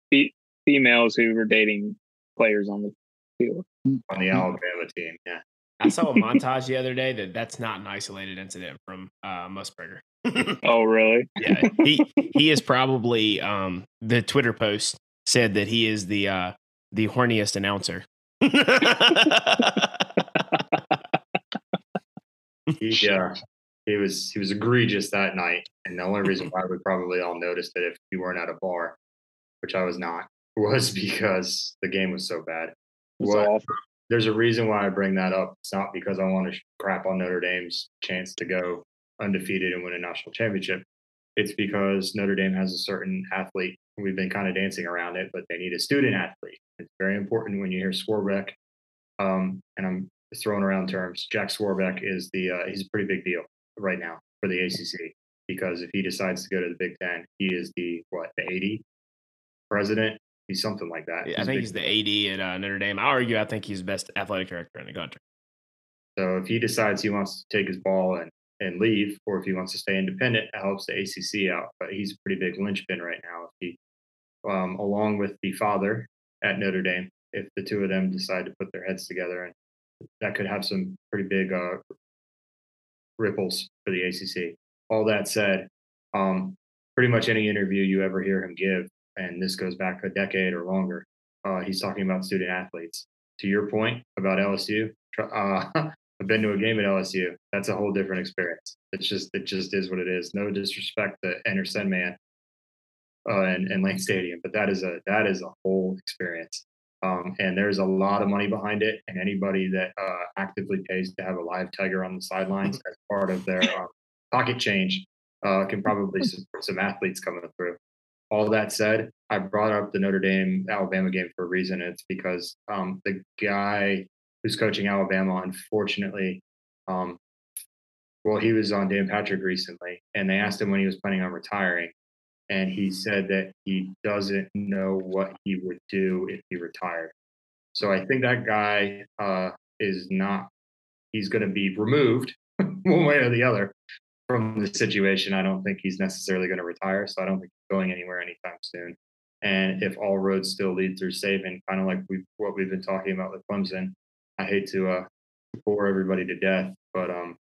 Fe- females who were dating players on the field. On the Alabama team, yeah. I saw a montage the other day that that's not an isolated incident from uh, Musburger. Oh, really? yeah, he he is probably um, the Twitter post said that he is the uh, the horniest announcer. He uh, he was he was egregious that night, and the only reason why we probably all noticed it if you weren't at a bar, which I was not, was because the game was so bad. It's What- awful. There's a reason why I bring that up. It's not because I want to crap on Notre Dame's chance to go undefeated and win a national championship. It's because Notre Dame has a certain athlete. We've been kind of dancing around it, but they need a student athlete. It's very important when you hear Swarbrick, um, and I'm throwing around terms. Jack Swarbrick is the uh, he's a pretty big deal right now for the ACC because if he decides to go to the Big Ten, he is the what the 80 president. He's something like that. Yeah, I think big he's the AD at uh, Notre Dame. I argue I think he's the best athletic director in the country. So if he decides he wants to take his ball and, and leave, or if he wants to stay independent, it helps the ACC out. But he's a pretty big linchpin right now. If he, um, along with the father at Notre Dame, if the two of them decide to put their heads together, and that could have some pretty big uh, ripples for the ACC. All that said, um, pretty much any interview you ever hear him give, and this goes back a decade or longer, uh, he's talking about student athletes. To your point about LSU, uh, I've been to a game at LSU. That's a whole different experience. It's just it just is what it is. No disrespect to Enter Sandman uh, and, and Lane Stadium, but that is a that is a whole experience. Um, and there's a lot of money behind it. And anybody that uh, actively pays to have a live tiger on the sidelines as part of their um, pocket change uh, can probably support some athletes coming through. All that said, I brought up the Notre Dame Alabama game for a reason. It's because um, the guy who's coaching Alabama, unfortunately, um, well, he was on Dan Patrick recently, and they asked him when he was planning on retiring. And he said that he doesn't know what he would do if he retired. So I think that guy uh, is not, he's going to be removed one way or the other from the situation. I don't think he's necessarily going to retire. So I don't think going anywhere anytime soon. And if all roads still lead through Saban, kind of like we what we've been talking about with Clemson, I hate to uh, bore everybody to death, but um,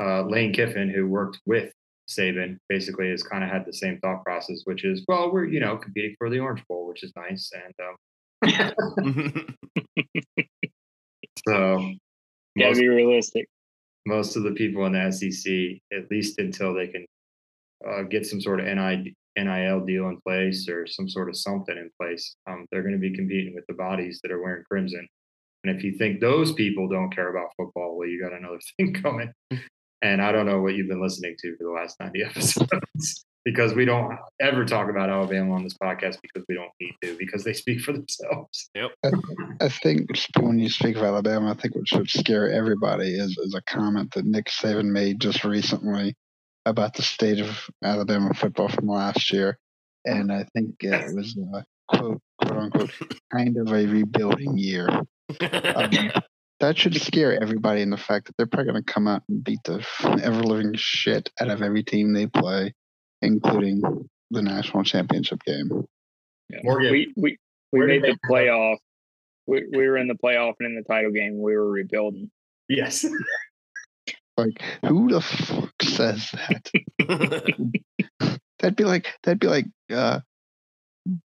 uh, Lane Kiffin, who worked with Saban, basically has kind of had the same thought process, which is, well, we're you know competing for the Orange Bowl, which is nice, and um, so Gotta most, be realistic. most of the people in the SEC, at least until they can uh, get some sort of NIL, NIL deal in place or some sort of something in place, um, they're going to be competing with the bodies that are wearing crimson. And if you think those people don't care about football, well, you got another thing coming. And I don't know what you've been listening to for the last 90 episodes because we don't ever talk about Alabama on this podcast because we don't need to, because they speak for themselves. Yep. I think when you speak of Alabama, I think what should scare everybody is, is a comment that Nick Saban made just recently about the state of Alabama football from last year. And I think it was a quote, quote unquote, kind of a rebuilding year. Um, that should scare everybody in the fact that they're probably going to come out and beat the ever living shit out of every team they play, including the national championship game. Yeah. Morgan, we we we made the playoff. We, we were in the playoff and in the title game. We were rebuilding. Yes. Like, who the fuck says that? That'd be like that'd be like uh,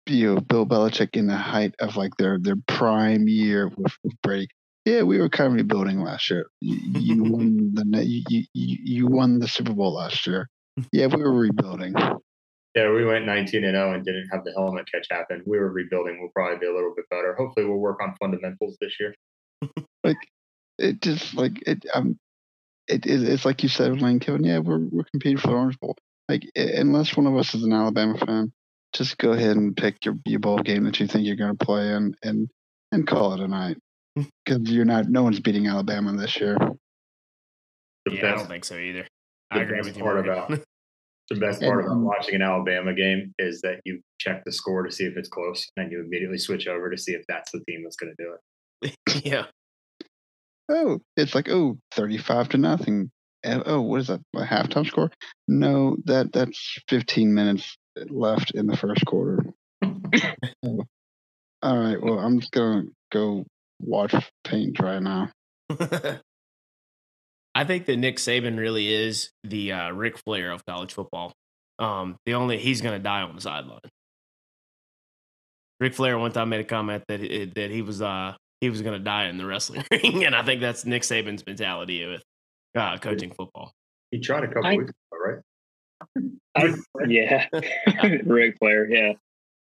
you know, Bill Belichick in the height of like their their prime year with, with Brady. Yeah, we were kind of rebuilding last year. You, you won the you, you you won the Super Bowl last year. Yeah, we were rebuilding. Yeah, we went 19 and 0 and didn't have the helmet catch happen. We were rebuilding. We'll probably be a little bit better. Hopefully, we'll work on fundamentals this year. Like it just like it um it, it it's like you said, Lane Kiffin. Yeah, we're we're competing for the Orange Bowl. Like unless one of us is an Alabama fan, just go ahead and pick your, your bowl game that you think you're going to play and and and call it a night. Because you're not, no one's beating Alabama this year. The yeah, I don't think so either. the I agree best with you. part about the best part And, about um, watching an Alabama game is that you check the score to see if it's close, and then you immediately switch over to see if that's the team that's going to do it. yeah. Oh, it's like oh, 35 to nothing. Eh, Oh, what is that? A halftime score? No, that that's 15 minutes left in the first quarter. Oh. All right. Well, I'm just gonna go watch paint dry now. I think that Nick Saban really is the uh, Ric Flair of college football. Um, the only he's going to die on the sideline. Ric Flair one time made a comment that it, that he was uh, he was going to die in the wrestling ring, and I think that's Nick Saban's mentality with uh, coaching football. He tried a couple I- weeks ago, right? I, yeah, Ric Flair. Yeah,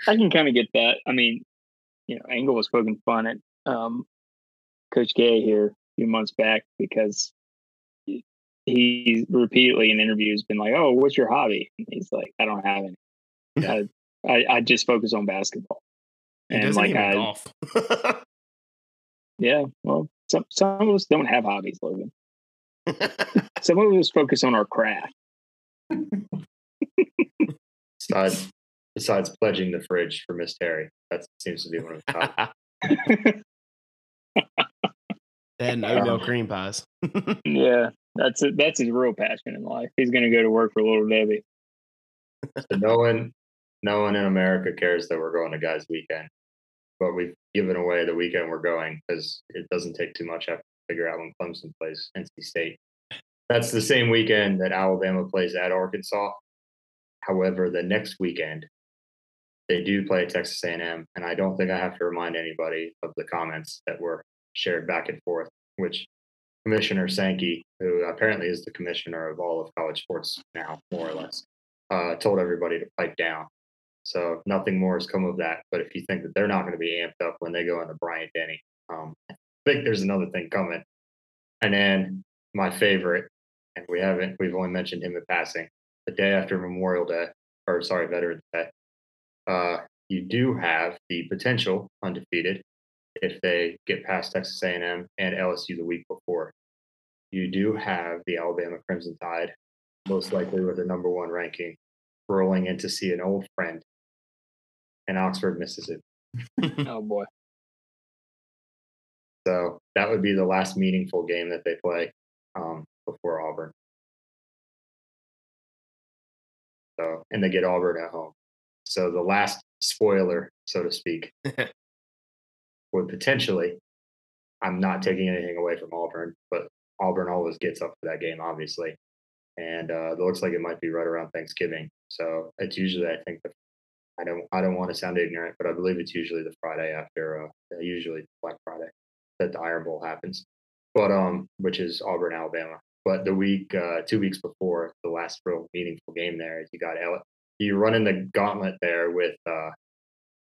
I can kind of get that. I mean, you know, Angle was poking fun at um, Coach Gay here a few months back because he- he repeatedly in interviews been like, "Oh, what's your hobby?" And he's like, "I don't have any. I, I, I just focus on basketball." He And doesn't like even I, golf. Yeah, well, some some of us don't have hobbies, Logan. Some of us focus on our craft. Besides, besides pledging the fridge for Miss Terry, that seems to be one of the top. and um, oatmeal cream pies. Yeah, that's it. That's his real passion in life. He's going to go to work for Little Debbie. So no one, no one in America cares that we're going to guys' weekend, but we've given away the weekend we're going because it doesn't take too much effort to figure out when Clemson plays NC State. That's the same weekend that Alabama plays at Arkansas. However, the next weekend they do play Texas A&M, and I don't think I have to remind anybody of the comments that were shared back and forth, which Commissioner Sankey, who apparently is the commissioner of all of college sports now, more or less, uh, told everybody to pipe down. So nothing more has come of that. But if you think that they're not going to be amped up when they go into Bryant Denny, um, I think there's another thing coming. And then my favorite, and we haven't, we've only mentioned him in passing, the day after Memorial Day, or sorry, Veterans Day, uh, you do have the potential undefeated if they get past Texas A&M and LSU the week before. You do have the Alabama Crimson Tide, most likely with a number one ranking, rolling in to see an old friend in Oxford, Mississippi. Oh boy. So that would be the last meaningful game that they play um, before Auburn. So, and they get Auburn at home. So the last spoiler, so to speak, would potentially, I'm not taking anything away from Auburn, but Auburn always gets up for that game, obviously. And uh, it looks like it might be right around Thanksgiving. So it's usually, I think, the, I don't, I don't want to sound ignorant, but I believe it's usually the Friday after, uh, usually Black Friday that the Iron Bowl happens, but um, which is Auburn, Alabama. But the week, uh, two weeks before the last real meaningful game there, you got L- you run in the gauntlet there with uh,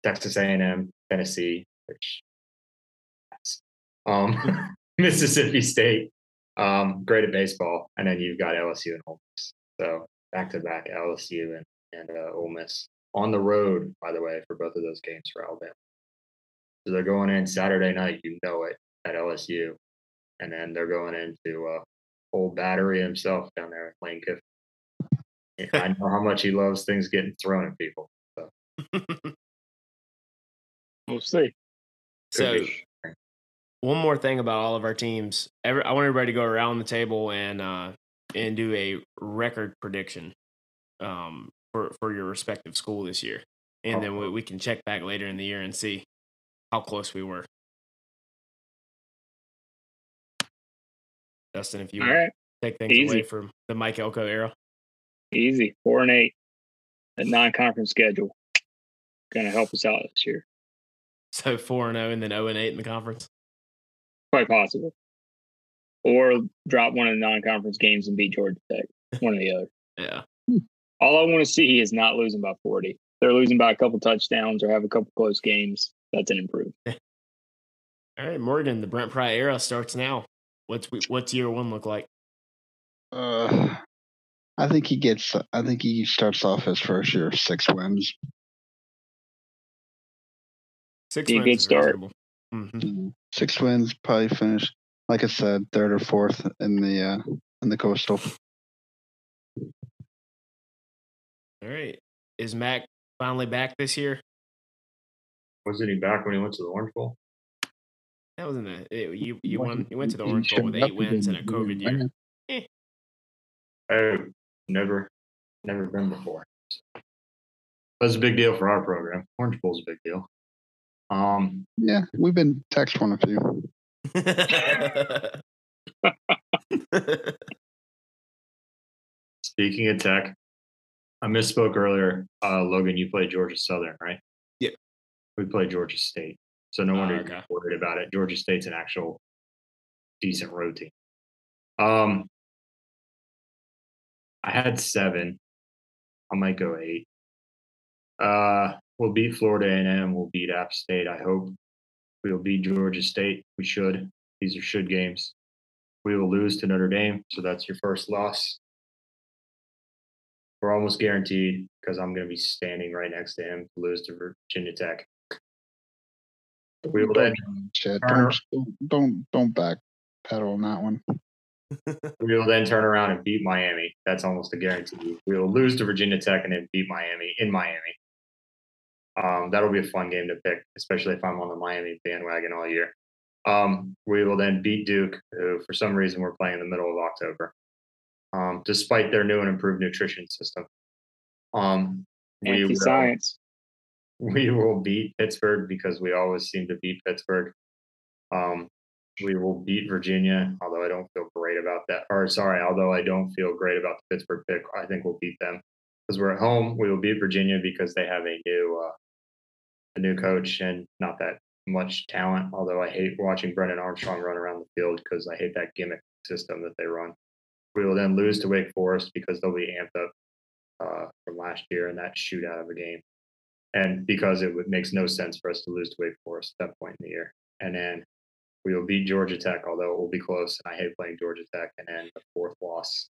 Texas A&M, Tennessee, which um, Mississippi State, um, great at baseball, and then you've got LSU and Ole Miss. So back to back LSU and and uh, Ole Miss on the road, by the way, for both of those games for Alabama. So they're going in Saturday night, you know it, at LSU, and then they're going into uh, old Battery himself down there at Lane Kiffin. I know how much he loves things getting thrown at people. So We'll see. so be. one more thing about all of our teams. Every, I want everybody to go around the table and uh, and do a record prediction um, for for your respective school this year, and then we, we can check back later in the year and see how close we were. Dustin, if you All want right. to take things Easy. away from the Mike Elko era. Easy. Four and eight. That non conference schedule. Gonna help us out this year. So four and zero, and then zero and eight in the conference. Quite possible. Or drop one of the non conference games and beat Georgia Tech. One or the other. Yeah. Hmm. All I want to see is not losing by 40. They're losing by a couple touchdowns or have a couple close games. That's an improvement. All right, Morgan. The Brent Pry era starts now. What's we- what's year one look like? Uh, I think he gets. I think he starts off his first year six wins. Six Be a wins good start. reasonable. Mhm. Mm, Six wins, probably finish. Like I said, third or fourth in the uh, in the coastal. All right. Is Mack finally back this year? wasn't he back when he went to the Orange Bowl? That was in the it, you you won Wasn't- you went to the Orange Bowl with eight wins in a COVID year. man. Oh, never, never been before. That's a big deal for our program. Orange Bowl's a big deal. Um, Yeah, we've been text one a few. speaking of tech, I misspoke earlier. Uh, Logan, you played Georgia Southern, right? Yeah. We played Georgia State, so no wonder Oh, you're worried about it. Georgia State's an actual decent road team. Um, I had seven. I might go eight. Uh, we'll beat Florida A&M. We'll beat App State. I hope we'll beat Georgia State. We should. These are should games. We will lose to Notre Dame, so that's your first loss. We're almost guaranteed because I'm going to be standing right next to him to lose to Virginia Tech. We will then don't don't don't back pedal on that one. we will then turn around and beat Miami. That's almost a guarantee. We will lose to Virginia Tech and then beat Miami in Miami. Um, that'll be a fun game to pick, especially if I'm on the Miami bandwagon all year. Um, we will then beat Duke, who for some reason we're playing in the middle of October, um, despite their new and improved nutrition system. Um, we will, science. we will beat Pittsburgh because we always seem to beat Pittsburgh. Um, we will beat Virginia, although I don't feel great about that. Or sorry, although I don't feel great about the Pittsburgh pick, I think we'll beat them because we're at home. We will beat Virginia because they have a new, uh, a new coach and not that much talent. Although I hate watching Brennan Armstrong run around the field because I hate that gimmick system that they run. We will then lose to Wake Forest because they'll be amped up uh, from last year in that shootout of a game. and because it would, makes no sense for us to lose to Wake Forest at that point in the year. And then we will beat Georgia Tech, although it will be close. And I hate playing Georgia Tech. And then the fourth loss,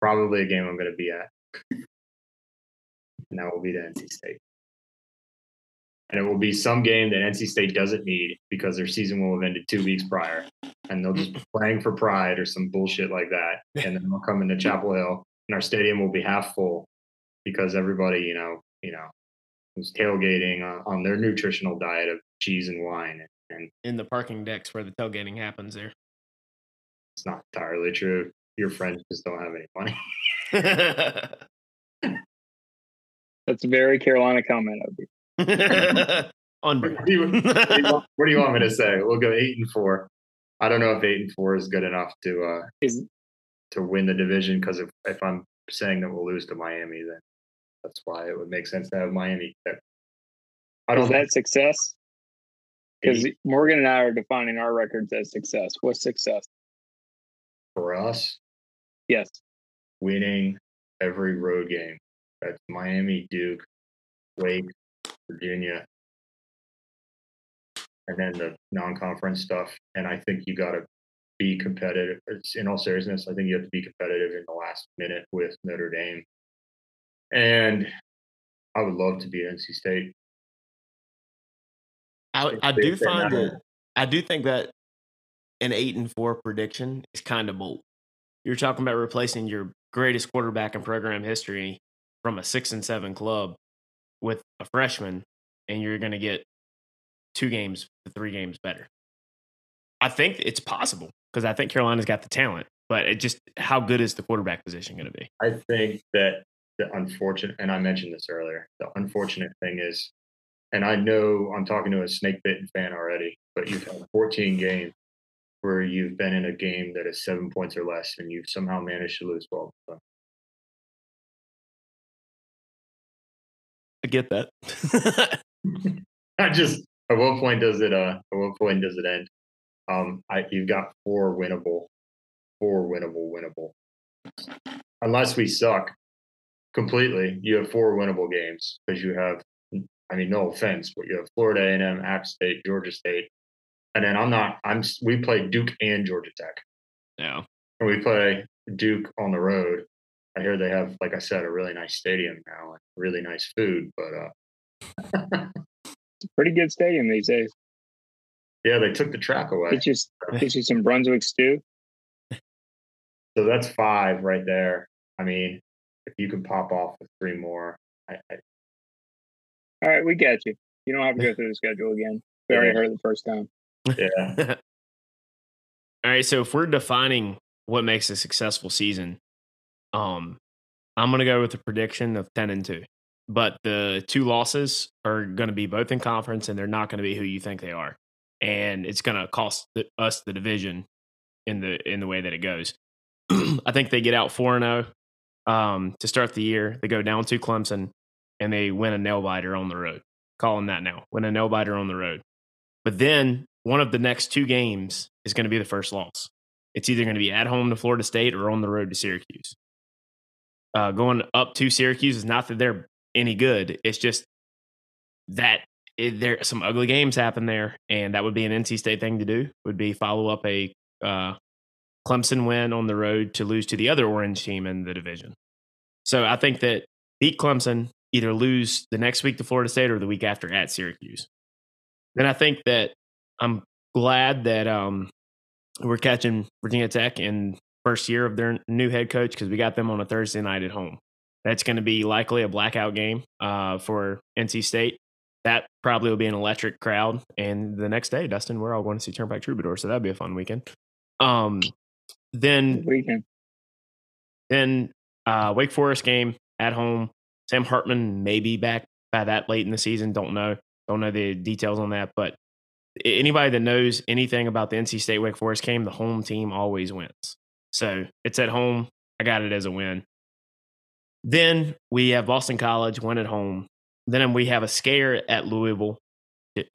probably a game I'm going to be at, and that will be the NC State. And it will be some game that NC State doesn't need because their season will have ended two weeks prior, and they'll just be playing for pride or some bullshit like that. And then they'll come into Chapel Hill, and our stadium will be half full because everybody, you know, you know, was tailgating on, on their nutritional diet of cheese and wine. And in the parking decks where the tailgating happens there. it's not entirely true. Your friends just don't have any money. That's a very Carolina comment of you. On what, do you, what, do you want, what do you want me to say? We'll go eight and four. I don't know if eight and four is good enough to uh Is to win the division because if if I'm saying that we'll lose to Miami, then that's why it would make sense to have Miami. pick. I don't that success? Because Morgan and I are defining our records as success. What's success? for us Yes. winning every road game. That's Miami, Duke, Wake, Virginia, and then the non-conference stuff. And I think you got to be competitive. It's, in all seriousness, I think you have to be competitive in the last minute with Notre Dame. And I would love to be at NC State. I, I do find that I do think that an eight and four prediction is kind of bold. You're talking about replacing your greatest quarterback in program history from a six and seven club with a freshman, and you're going to get two games to three games better. I think it's possible because I think Carolina's got the talent, but it just how good is the quarterback position going to be? I think that the unfortunate, and I mentioned this earlier, the unfortunate thing is, and I know I'm talking to a snake bitten fan already, but you've had 14 games where you've been in a game that is seven points or less, and you've somehow managed to lose 12. So I get that. I just, at what point does it, uh, at what point does it end? Um, I, you've got four winnable, four winnable, winnable. Unless we suck completely, you have four winnable games because you have, I mean, no offense, but you have Florida A&M, App State, Georgia State, and then I'm not. I'm. We play Duke and Georgia Tech, yeah. and we play Duke on the road. I hear they have, like I said, a really nice stadium now and really nice food. But uh, pretty good stadium these days. yeah, they took the track away. Get just get you some Brunswick stew. So that's five right there. I mean, if you can pop off with three more, I, I, All right, we got you. You don't have to go through the schedule again. We already heard the first time. yeah, All right, so if we're defining what makes a successful season, um, I'm gonna go with a prediction of ten and two. But the two losses are gonna be both in conference, and they're not gonna be who you think they are, and it's gonna cost the, us the division in the in the way that it goes. I think they get out four and zero um, to start the year. They go down to Clemson, and they win a nail biter on the road. Calling that now, win a nail biter on the road. But then one of the next two games is going to be the first loss. It's either going to be at home to Florida State or on the road to Syracuse. Uh, going up to Syracuse is not that they're any good. It's just that it, there some ugly games happen there, and that would be an NC State thing to do. Would be follow up a uh, Clemson win on the road to lose to the other Orange team in the division. So I think that beat Clemson, either lose the next week to Florida State or the week after at Syracuse. Then I think that I'm glad that um, we're catching Virginia Tech in first year of their new head coach because we got them on a Thursday night at home. That's going to be likely a blackout game uh, for NC State. That probably will be an electric crowd. And the next day, Dustin, we're all going to see Turnpike Troubadour, so that'd be a fun weekend. Um, then Weekend. then uh, Wake Forest game at home. Sam Hartman may be back by that late in the season. Don't know. Don't know the details on that. But anybody that knows anything about the NC State Wake Forest game, the home team always wins. So it's at home. I got it as a win. Then we have Boston College one at home. Then we have a scare at Louisville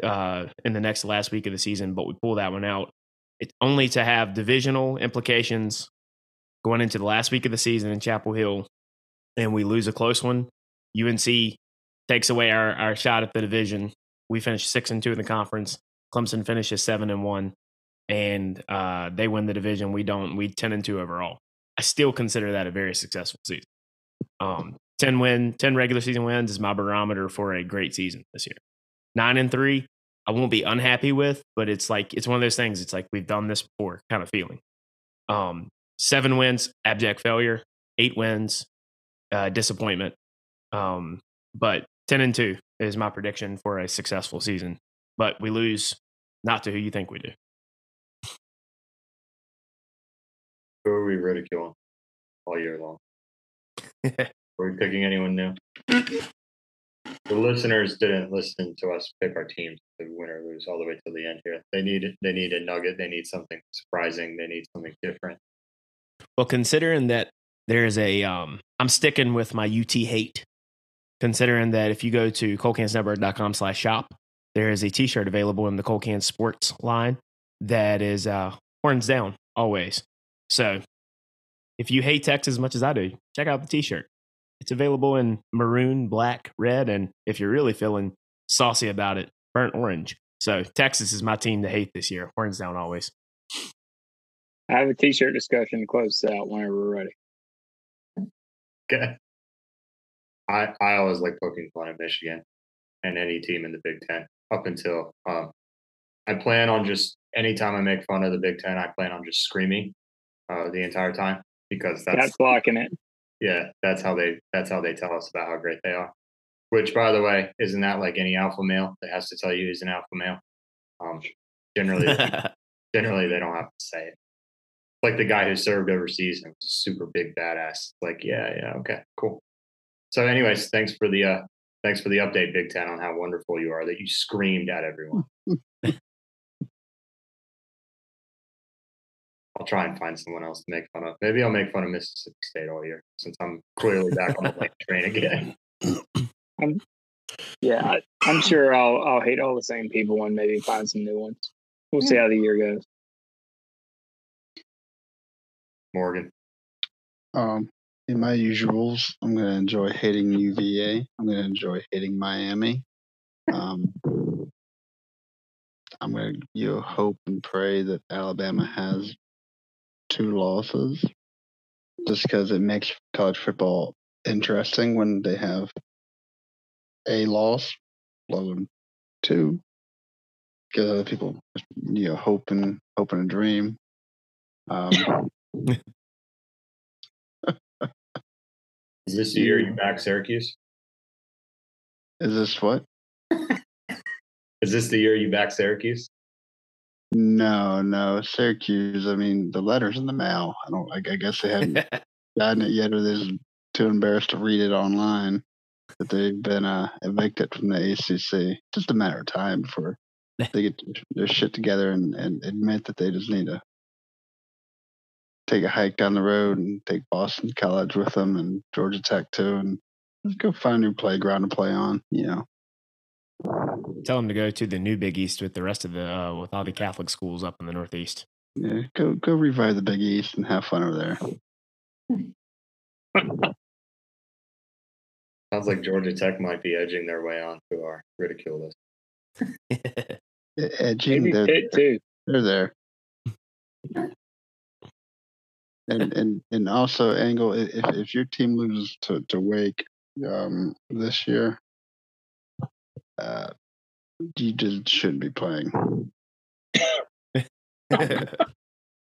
uh, in the next last week of the season, but we pull that one out. It's only to have divisional implications going into the last week of the season in Chapel Hill, and we lose a close one. UNC takes away our, our shot at the division. We finish six and two in the conference. Clemson finishes seven and one, and uh, they win the division. We don't. We ten and two overall. I still consider that a very successful season. Um, ten win, ten regular season wins is my barometer for a great season this year. Nine and three, I won't be unhappy with, but it's like it's one of those things. It's like we've done this before, kind of feeling. Um, seven wins, abject failure. Eight wins, uh, disappointment. Um, but ten and two is my prediction for a successful season. But we lose not to who you think we do. Who are we ridiculing all year long? are we picking anyone new? The listeners didn't listen to us pick our teams to win or lose all the way to the end here. They need they need a nugget. They need something surprising. They need something different. Well, considering that there's a, um, I'm sticking with my UT hate. Considering that if you go to colecansnetwork.com slash shop, there is a T-shirt available in the Cole Can Sports line that is uh, horns down always. So if you hate Texas as much as I do, check out the T-shirt. It's available in maroon, black, red, and if you're really feeling saucy about it, burnt orange. So Texas is my team to hate this year. Horns down always. I have a t-shirt discussion to close this out whenever we're ready. Okay. I I always like poking fun at Michigan and any team in the Big Ten up until um, I plan on just anytime I make fun of the Big Ten, I plan on just screaming uh, the entire time because that's That's blocking it. yeah, that's how they that's how they tell us about how great they are. Which, by the way, isn't that like any alpha male that has to tell you he's an alpha male? Um, generally, generally they don't have to say it. Like the guy who served overseas and was a super big badass. Like, yeah, yeah, okay, cool. So, anyways, thanks for the uh thanks for the update, Big Ten, on how wonderful you are that you screamed at everyone. I'll try and find someone else to make fun of. Maybe I'll make fun of Mississippi State all year since I'm clearly back on the lane train again. Yeah, I, I'm sure I'll I'll hate all the same people and maybe find some new ones. We'll see how the year goes. Morgan. Um, in my usuals, I'm going to enjoy hating UVA. I'm going to enjoy hating Miami. Um, I'm going to you know, hope and pray that Alabama has two losses, just because it makes college football interesting when they have a loss, let alone two. Because other people, you know, hope and hope and a dream. Um, Is this the year you back Syracuse? is this what? Is this the year you back Syracuse? No, no, Syracuse. I mean, the letters in the mail. I don't. I, I guess they haven't gotten it yet, or they're too embarrassed to read it online. That they've been uh, evicted from the ACC. Just a matter of time before they get their shit together and, and admit that they just need to take a hike down the road and take Boston College with them and Georgia Tech too, and just go find a new playground to play on. You know. Tell them to go to the new Big East with the rest of the uh, with all the Catholic schools up in the Northeast. Yeah, go go revive the Big East and have fun over there. Sounds like Georgia Tech might be edging their way onto our ridicule list. Edging, Maybe they're, Pitt too. they're there. And and and also, Angle, if if your team loses to to Wake um, this year, uh, you just shouldn't be playing.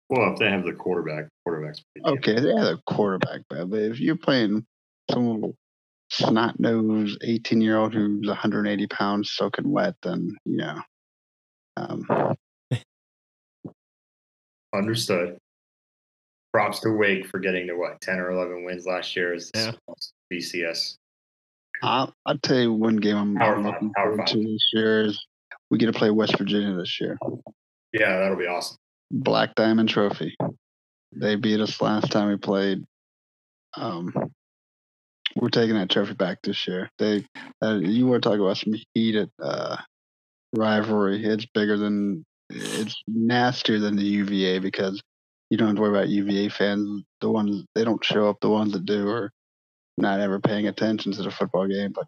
Well, if they have the quarterback, quarterback's Okay, they have a quarterback, bad, but if you're playing some snot nosed 18 year old who's 180 pounds soaking wet, then you know. Um, Understood. Props to Wake for getting to what ten or eleven wins last year as Yeah. BCS. I'll, I'll tell you one game I'm, Power I'm five, looking forward to this year is we get to play West Virginia this year. Yeah, that'll be awesome. Black Diamond Trophy. They beat us last time we played. Um, we're taking that trophy back this year. They, uh, you were talking about some heated uh, rivalry? It's bigger than, it's nastier than the UVA because you don't have to worry about UVA fans. The ones they don't show up. The ones that do are not ever paying attention to the football game. But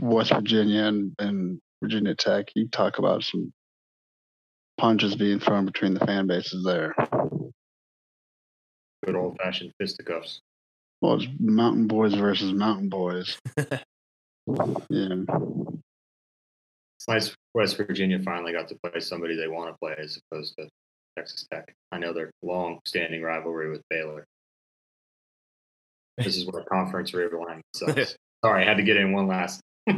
West Virginia and, and Virginia Tech, you talk about some punches being thrown between the fan bases there. Good old fashioned fisticuffs. Well, it's mountain boys versus mountain boys. yeah. It's nice West Virginia finally got to play somebody they want to play as opposed to Texas Tech. I know their long standing rivalry with Baylor. This is where conference realignment sucks. Sorry, I had to get in one last.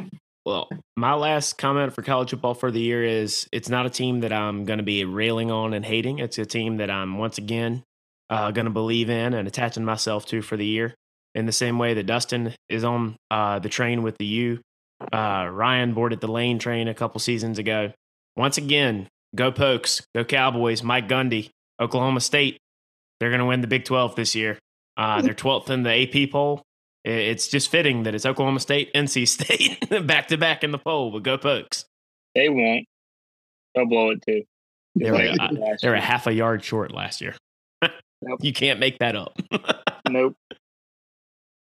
Well, my last comment for college football for the year is it's not a team that I'm going to be railing on and hating. It's a team that I'm once again uh, going to believe in and attaching myself to for the year. In the same way that Dustin is on uh, the train with the U, uh, Ryan boarded the lane train a couple seasons ago. Once again, go Pokes, go Cowboys, Mike Gundy, Oklahoma State. They're going to win the Big 12 this year. Uh, they're 12th in the AP poll. It's just fitting that it's Oklahoma State, NC State back to back in the poll, but go Pokes. They won't. They'll blow it too. They were, uh, they were a half a yard short last year. Nope. You can't make that up. nope.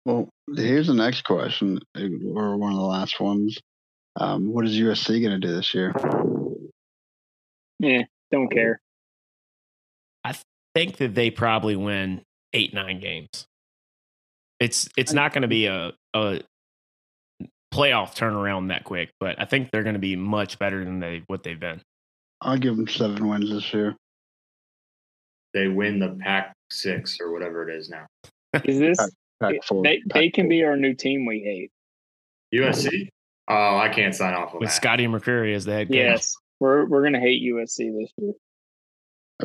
Well, here's the next question, or one of the last ones. Um, what is USC going to do this year? Yeah, don't care. I think that they probably win eight, nine games. It's it's not going to be a, a playoff turnaround that quick, but I think they're going to be much better than they what they've been. I'll give them seven wins this year they win the Pac six or whatever it is now. Is this Pac four, they, Pac they can be our new team we hate. USC? Oh, I can't sign off with that. Scotty McCreery as the head coach. Yes, we're we're gonna hate USC this year.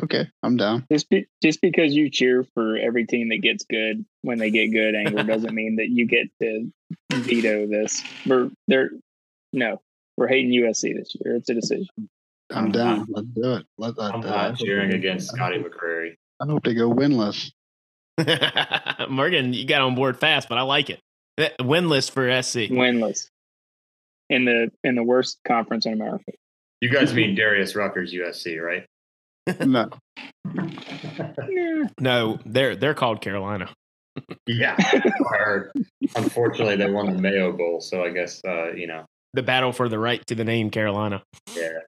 Okay, I'm down. Just be, just because you cheer for every team that gets good when they get good, Angler doesn't mean that you get to veto this. We're there. No, we're hating USC this year. It's a decision. I'm down. Let's do it. Let that. I'm not cheering against Scotty McCreery. I hope they go winless. Morgan, you got on board fast, but I like it. Eh, winless for SC. Winless in the in the worst conference in America. You guys mean Darius Rucker's USC, right? No. no, they're they're called Carolina. yeah, heard. Unfortunately, they won the Mayo Bowl, so I guess uh, you know the battle for the right to the name Carolina. Yeah,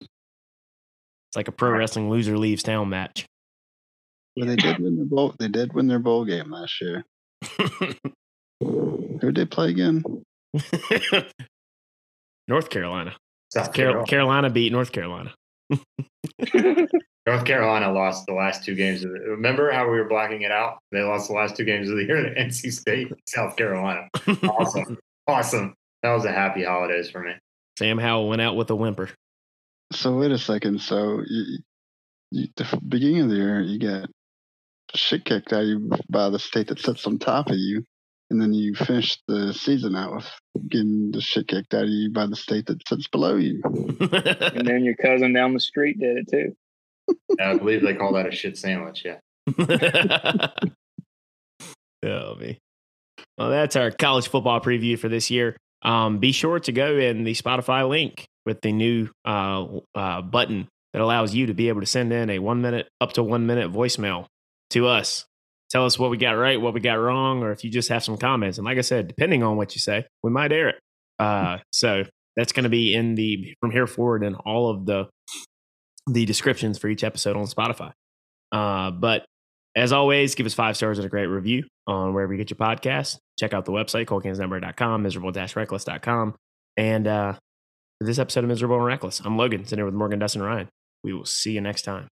it's like a pro wrestling loser leaves town match. Well, they did win their bowl. They did win their bowl game last year. Who did they play again? North Carolina. South Carolina. Carolina beat North Carolina. North Carolina lost the last two games of it. Remember how we were blacking it out? They lost the last two games of the year to NC State, South Carolina. Awesome. awesome. That was a happy holidays for me. Sam Howell went out with a whimper. So wait a second. So you, you, the beginning of the year, you get shit kicked out of you by the state that sits on top of you, and then you finish the season out with getting the shit kicked out of you by the state that sits below you. and then your cousin down the street did it too. Yeah, I believe they call that a shit sandwich. Yeah. oh me. Well, that's our college football preview for this year. Um, be sure to go in the Spotify link with the new uh, uh, button that allows you to be able to send in a one minute, up to one minute voicemail to us. Tell us what we got right, what we got wrong, or if you just have some comments. And like I said, depending on what you say, we might air it. Uh, so that's going to be in the from here forward in all of the the descriptions for each episode on Spotify. Uh, but as always, give us five stars and a great review on wherever you get your podcast. Check out the website, coldcansnumber.com, miserable-reckless.com. And uh, this episode of Miserable and Reckless. I'm Logan, sitting here with Morgan, Dustin, Ryan. We will see you next time.